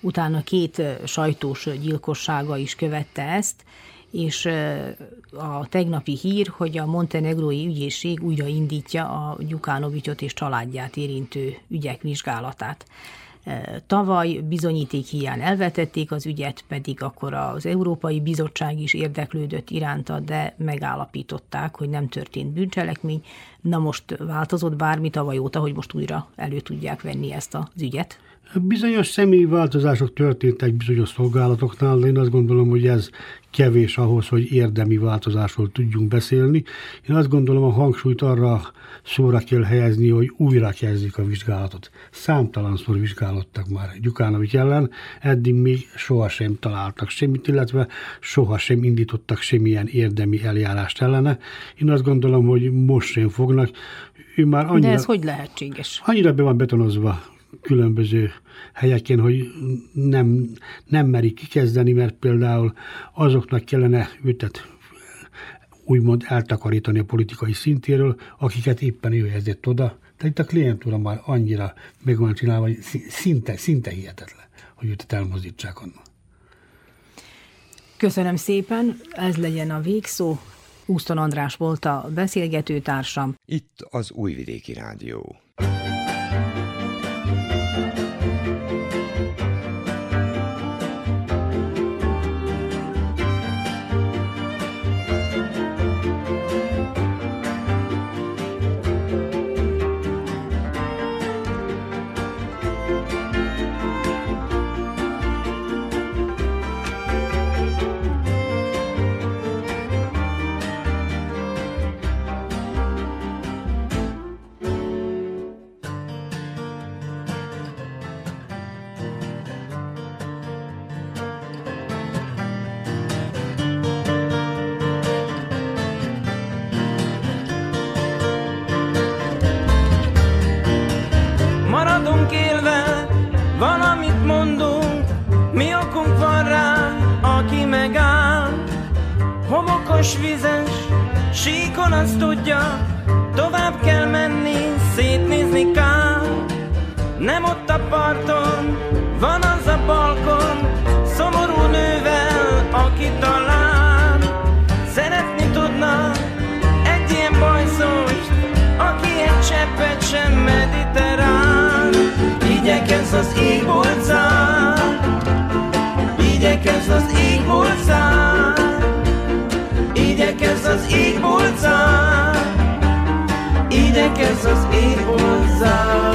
utána két sajtós gyilkossága is követte ezt, és a tegnapi hír, hogy a montenegrói ügyészség újraindítja a Gyukánovicsot és családját érintő ügyek vizsgálatát. Tavaly bizonyíték hiány elvetették az ügyet, pedig akkor az Európai Bizottság is érdeklődött iránta, de megállapították, hogy nem történt bűncselekmény. Na most változott bármi tavaly óta, hogy most újra elő tudják venni ezt az ügyet? Bizonyos személyi változások történtek bizonyos szolgálatoknál, de én azt gondolom, hogy ez kevés ahhoz, hogy érdemi változásról tudjunk beszélni. Én azt gondolom, a hangsúlyt arra szóra kell helyezni, hogy újra kezdjük a vizsgálatot. Számtalanszor vizsgálottak már Gyukánovics ellen, eddig még sohasem találtak semmit, illetve sohasem indítottak semmilyen érdemi eljárást ellene. Én azt gondolom, hogy most sem fognak. Ő már annyira, De ez hogy lehetséges? Annyira be van betonozva különböző helyeken, hogy nem, nem merik kikezdeni, mert például azoknak kellene őtet úgymond eltakarítani a politikai szintéről, akiket éppen ő helyezett oda. Tehát itt a klientúra már annyira meg van csinálva, hogy szinte, szinte hihetetlen, hogy őt elmozdítsák onnan. Köszönöm szépen, ez legyen a végszó. Úszton András volt a beszélgetőtársam. Itt az Újvidéki Rádió. Csapos vizes, síkon azt tudja, tovább kell menni, szétnézni kár. Nem ott a parton, van az a balkon, szomorú nővel, aki talán szeretni tudna egy ilyen bajszost, aki egy cseppet sem mediterrán. Igyekez az ég Igyekez az ég Igyekez az ég Igyekez az ég Kedves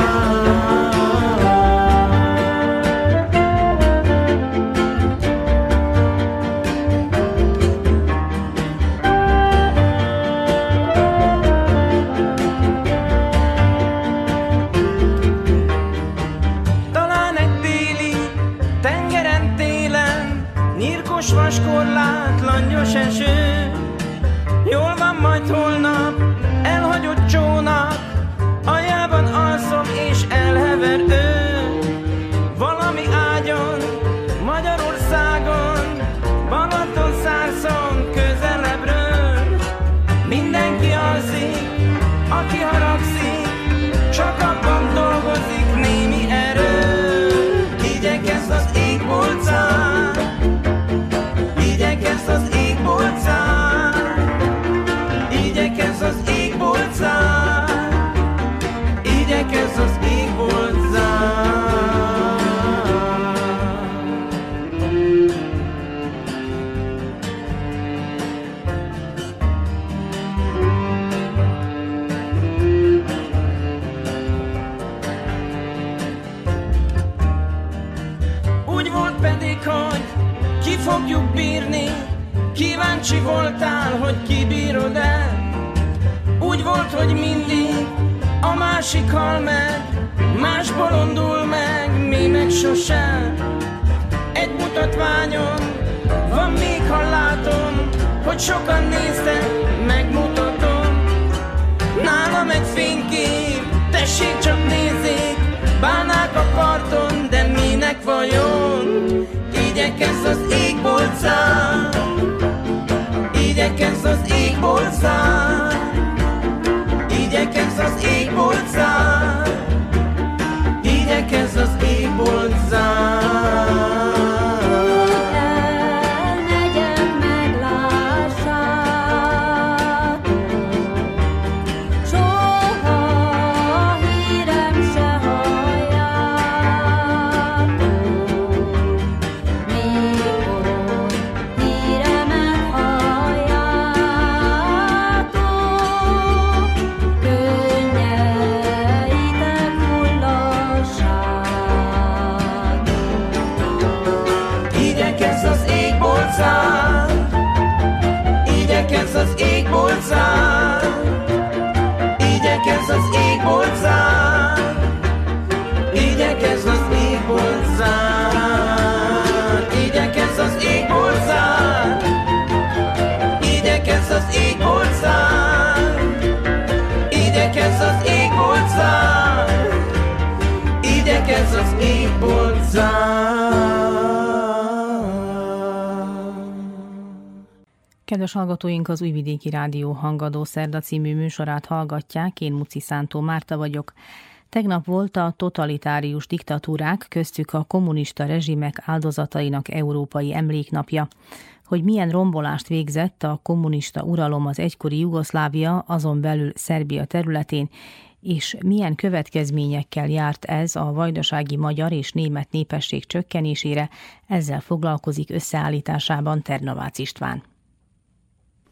hallgatóink, az Újvidéki Rádió Hangadó Szerda című műsorát hallgatják, én Muci Szántó Márta vagyok. Tegnap volt a totalitárius diktatúrák, köztük a kommunista rezsimek áldozatainak európai emléknapja. Hogy milyen rombolást végzett a kommunista uralom az egykori Jugoszlávia, azon belül Szerbia területén, és milyen következményekkel járt ez a vajdasági magyar és német népesség csökkenésére, ezzel foglalkozik összeállításában Ternavács István.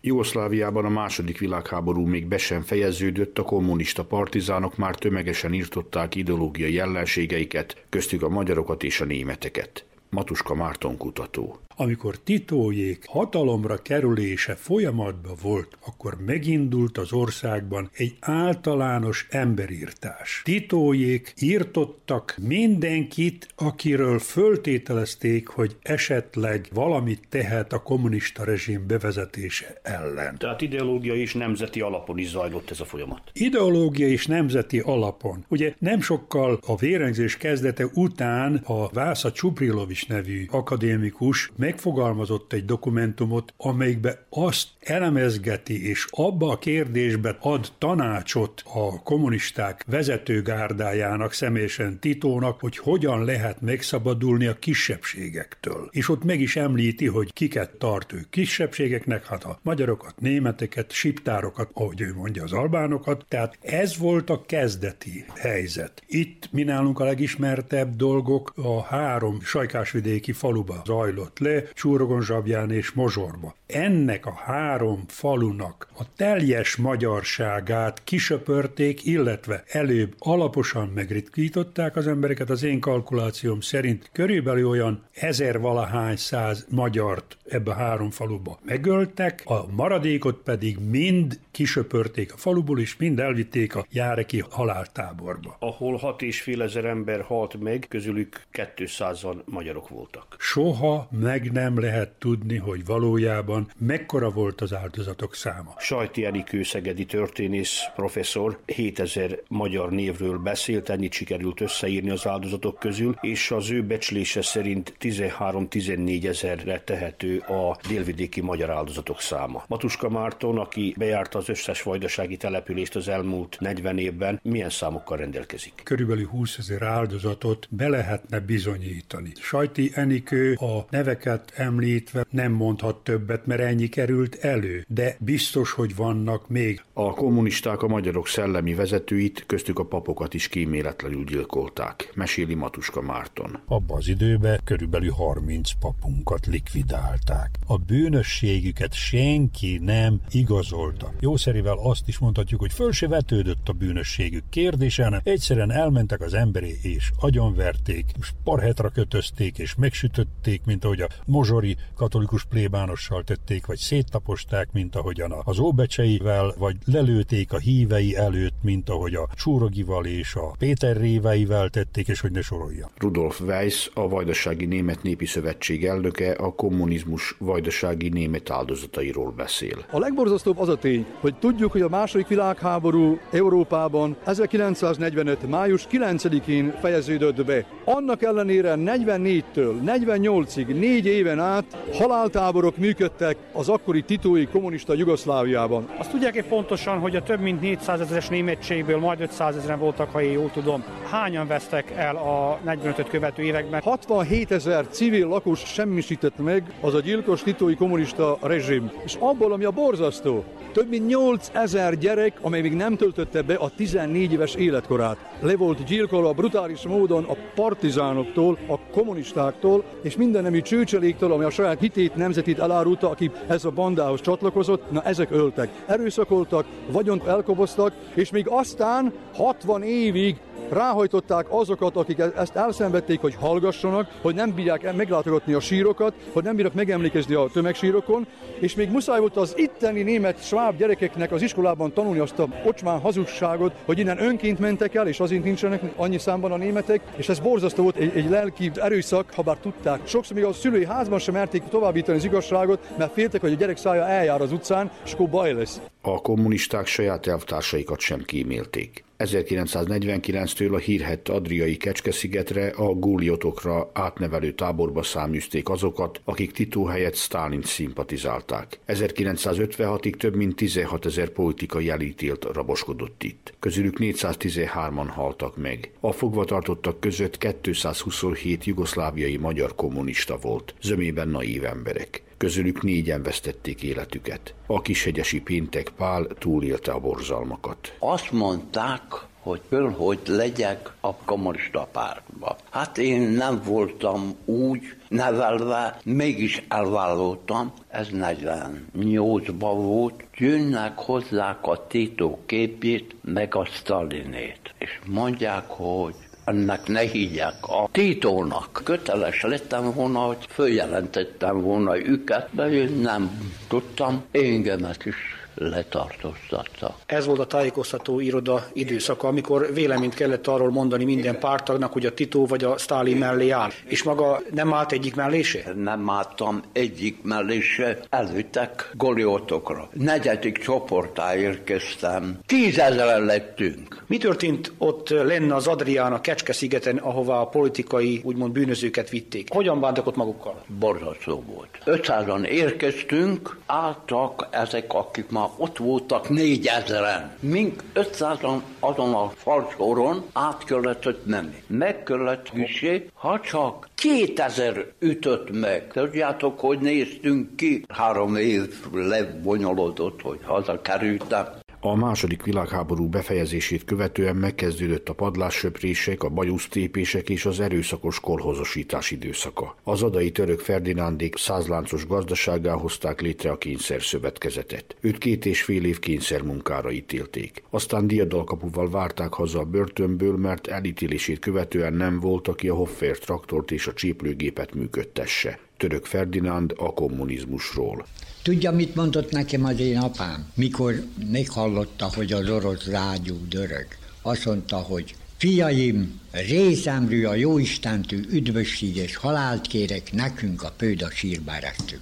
Jugoszláviában a második világháború még be sem fejeződött, a kommunista partizánok már tömegesen írtották ideológiai ellenségeiket, köztük a magyarokat és a németeket. Matuska Márton kutató. Amikor Titójék hatalomra kerülése folyamatban volt, akkor megindult az országban egy általános emberírtás. Titójék írtottak mindenkit, akiről föltételezték, hogy esetleg valamit tehet a kommunista rezsim bevezetése ellen. Tehát ideológiai és nemzeti alapon is zajlott ez a folyamat. Ideológia és nemzeti alapon. Ugye nem sokkal a vérengzés kezdete után a Vásza Csuprilovics nevű akadémikus megfogalmazott egy dokumentumot, amelyikbe azt elemezgeti, és abba a kérdésbe ad tanácsot a kommunisták vezetőgárdájának, személyesen Titónak, hogy hogyan lehet megszabadulni a kisebbségektől. És ott meg is említi, hogy kiket tart ő kisebbségeknek, hát a magyarokat, németeket, siptárokat, ahogy ő mondja, az albánokat. Tehát ez volt a kezdeti helyzet. Itt mi nálunk a legismertebb dolgok a három sajkásvidéki faluba zajlott le, Csúrogonzsabján és Mozsorba. Ennek a három falunak a teljes magyarságát kisöpörték, illetve előbb alaposan megritkították az embereket. Az én kalkulációm szerint körülbelül olyan ezer valahány száz magyart ebbe a három faluba megöltek, a maradékot pedig mind kisöpörték a faluból, és mind elvitték a járeki haláltáborba. Ahol hat és fél ezer ember halt meg, közülük 200-an magyarok voltak. Soha meg nem lehet tudni, hogy valójában mekkora volt az áldozatok száma. Sajti Enikő szegedi történész professzor 7000 magyar névről beszélt, ennyit sikerült összeírni az áldozatok közül, és az ő becslése szerint 13-14 ezerre tehető a délvidéki magyar áldozatok száma. Matuska Márton, aki bejárta az összes vajdasági települést az elmúlt 40 évben, milyen számokkal rendelkezik? Körülbelül 20 ezer áldozatot be lehetne bizonyítani. Sajti Enikő a neveket említve nem mondhat többet, mert ennyi került elő, de biztos, hogy vannak még. A kommunisták a magyarok szellemi vezetőit, köztük a papokat is kíméletlenül gyilkolták, meséli Matuska Márton. Abba az időben körülbelül 30 papunkat likvidálták. A bűnösségüket senki nem igazolta. Jószerivel azt is mondhatjuk, hogy föl se vetődött a bűnösségük kérdésen, egyszerűen elmentek az emberé és agyonverték, parhetra kötözték és megsütötték, mint ahogy a mozsori katolikus plébánossal tették, vagy széttaposták, mint ahogyan az óbecseivel, vagy lelőték a hívei előtt, mint ahogy a Súrogival és a Péter réveivel tették, és hogy ne sorolja. Rudolf Weiss, a Vajdasági Német Népi Szövetség elnöke a kommunizmus vajdasági német áldozatairól beszél. A legborzasztóbb az a tény, hogy tudjuk, hogy a második világháború Európában 1945. május 9-én fejeződött be. Annak ellenére 44-től 48-ig, négy éven át haláltáborok működtek az akkori titói kommunista Jugoszláviában. Azt tudják-e pontosan, hogy a több mint 400 ezeres németségből majd 500 ezeren voltak, ha én jól tudom. Hányan vesztek el a 45-öt követő években? 67 ezer civil lakos semmisített meg az a gyilkos titói kommunista rezsim. És abból, ami a borzasztó, több mint 8 ezer gyerek, amely még nem töltötte be a 14 éves életkorát. Le volt gyilkolva brutális módon a partizánoktól, a kommunistáktól, és minden nemű csőcseléktől, ami a saját hitét, nemzetét elárulta, aki ez a bandához csatlakozott, na ezek öltek. Erőszakoltak, vagyont elkoboztak, és még aztán 60 évig ráhajtották azokat, akik e- ezt elszenvedték, hogy hallgassanak, hogy nem bírják meglátogatni a sírokat, hogy nem bírnak megemlékezni a tömegsírokon, és még muszáj volt az itteni német sváb gyerekeknek az iskolában tanulni azt a ocsmán hazugságot, hogy innen önként mentek el, és azért nincsenek annyi számban a németek, és ez borzasztó volt egy, egy lelki erőszak, ha bár tudták. Sokszor még a szülői házban sem merték továbbítani az igazságot, mert féltek, hogy a gyerek szája eljár az utcán, és akkor baj lesz. A kommunisták saját elvtársaikat sem kímélték. 1949-től a hírhett Adriai Kecskeszigetre a góliotokra átnevelő táborba száműzték azokat, akik Tito helyett Stálint szimpatizálták. 1956-ig több mint 16 ezer politikai elítélt raboskodott itt. Közülük 413-an haltak meg. A fogvatartottak között 227 jugoszláviai magyar kommunista volt, zömében naív emberek közülük négyen vesztették életüket. A kishegyesi Péntek Pál túlélte a borzalmakat. Azt mondták, hogy föl, hogy legyek a kommunista pártba. Hát én nem voltam úgy nevelve, mégis elvállaltam, ez 48-ban volt, jönnek hozzák a Tito képét, meg a Stalinét, és mondják, hogy ennek ne higgyek a Titónak. Köteles lettem volna, hogy följelentettem volna őket, de én nem tudtam, engemet is letartóztattak. Ez volt a tájékoztató iroda időszaka, amikor véleményt kellett arról mondani minden pártagnak, hogy a Tito vagy a Sztálin mellé áll. És maga nem állt egyik mellése? Nem álltam egyik mellése, előttek goliótokra. Negyedik csoportá érkeztem. Tízezeren lettünk. Mi történt ott lenne az Adrián a Kecske-szigeten, ahová a politikai, úgymond bűnözőket vitték? Hogyan bántak ott magukkal? Borzasztó volt. 500-an érkeztünk, álltak ezek, akik már ott voltak négyezeren. Mink 500-an azon a falsoron át kellett menni. Meg kellett visé, ha csak 2000 ütött meg. Tudjátok, hogy néztünk ki? Három év lebonyolódott, hogy hazakerültem. A második világháború befejezését követően megkezdődött a padlássöprések, a bajusztépések és az erőszakos kolhozosítás időszaka. Az adai török Ferdinándék százláncos gazdaságá hozták létre a kényszerszövetkezetet. Őt két és fél év kényszermunkára ítélték. Aztán diadalkapuval várták haza a börtönből, mert elítélését követően nem volt, aki a Hoffer traktort és a cséplőgépet működtesse. Török Ferdinánd a kommunizmusról. Tudja, mit mondott nekem az én apám, mikor meghallotta, hogy az orosz rágyú dörög? Azt mondta, hogy Fiaim, részemről a Jóistentű üdvösség és halált kérek, nekünk a pőd a sírba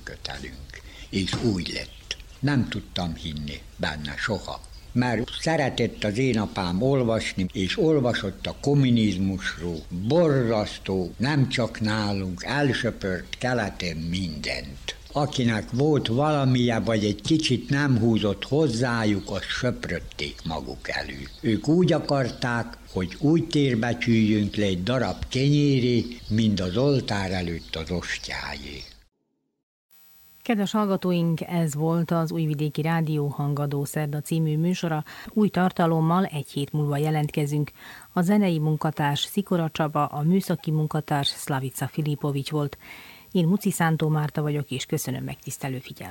kötelünk. És úgy lett. Nem tudtam hinni benne soha. Mert szeretett az én apám olvasni, és olvasott a kommunizmusról. Borzasztó, nem csak nálunk, elsöpört keleten mindent akinek volt valamije, vagy egy kicsit nem húzott hozzájuk, azt söprötték maguk elő. Ők úgy akarták, hogy úgy térbecsüljünk le egy darab kenyéri, mint az oltár előtt az ostyájé. Kedves hallgatóink, ez volt az Újvidéki Rádió Hangadó Szerda című műsora. Új tartalommal egy hét múlva jelentkezünk. A zenei munkatárs Szikora Csaba, a műszaki munkatárs Slavica Filipovics volt. Én Muci Szántó Márta vagyok, és köszönöm megtisztelő figyelmet.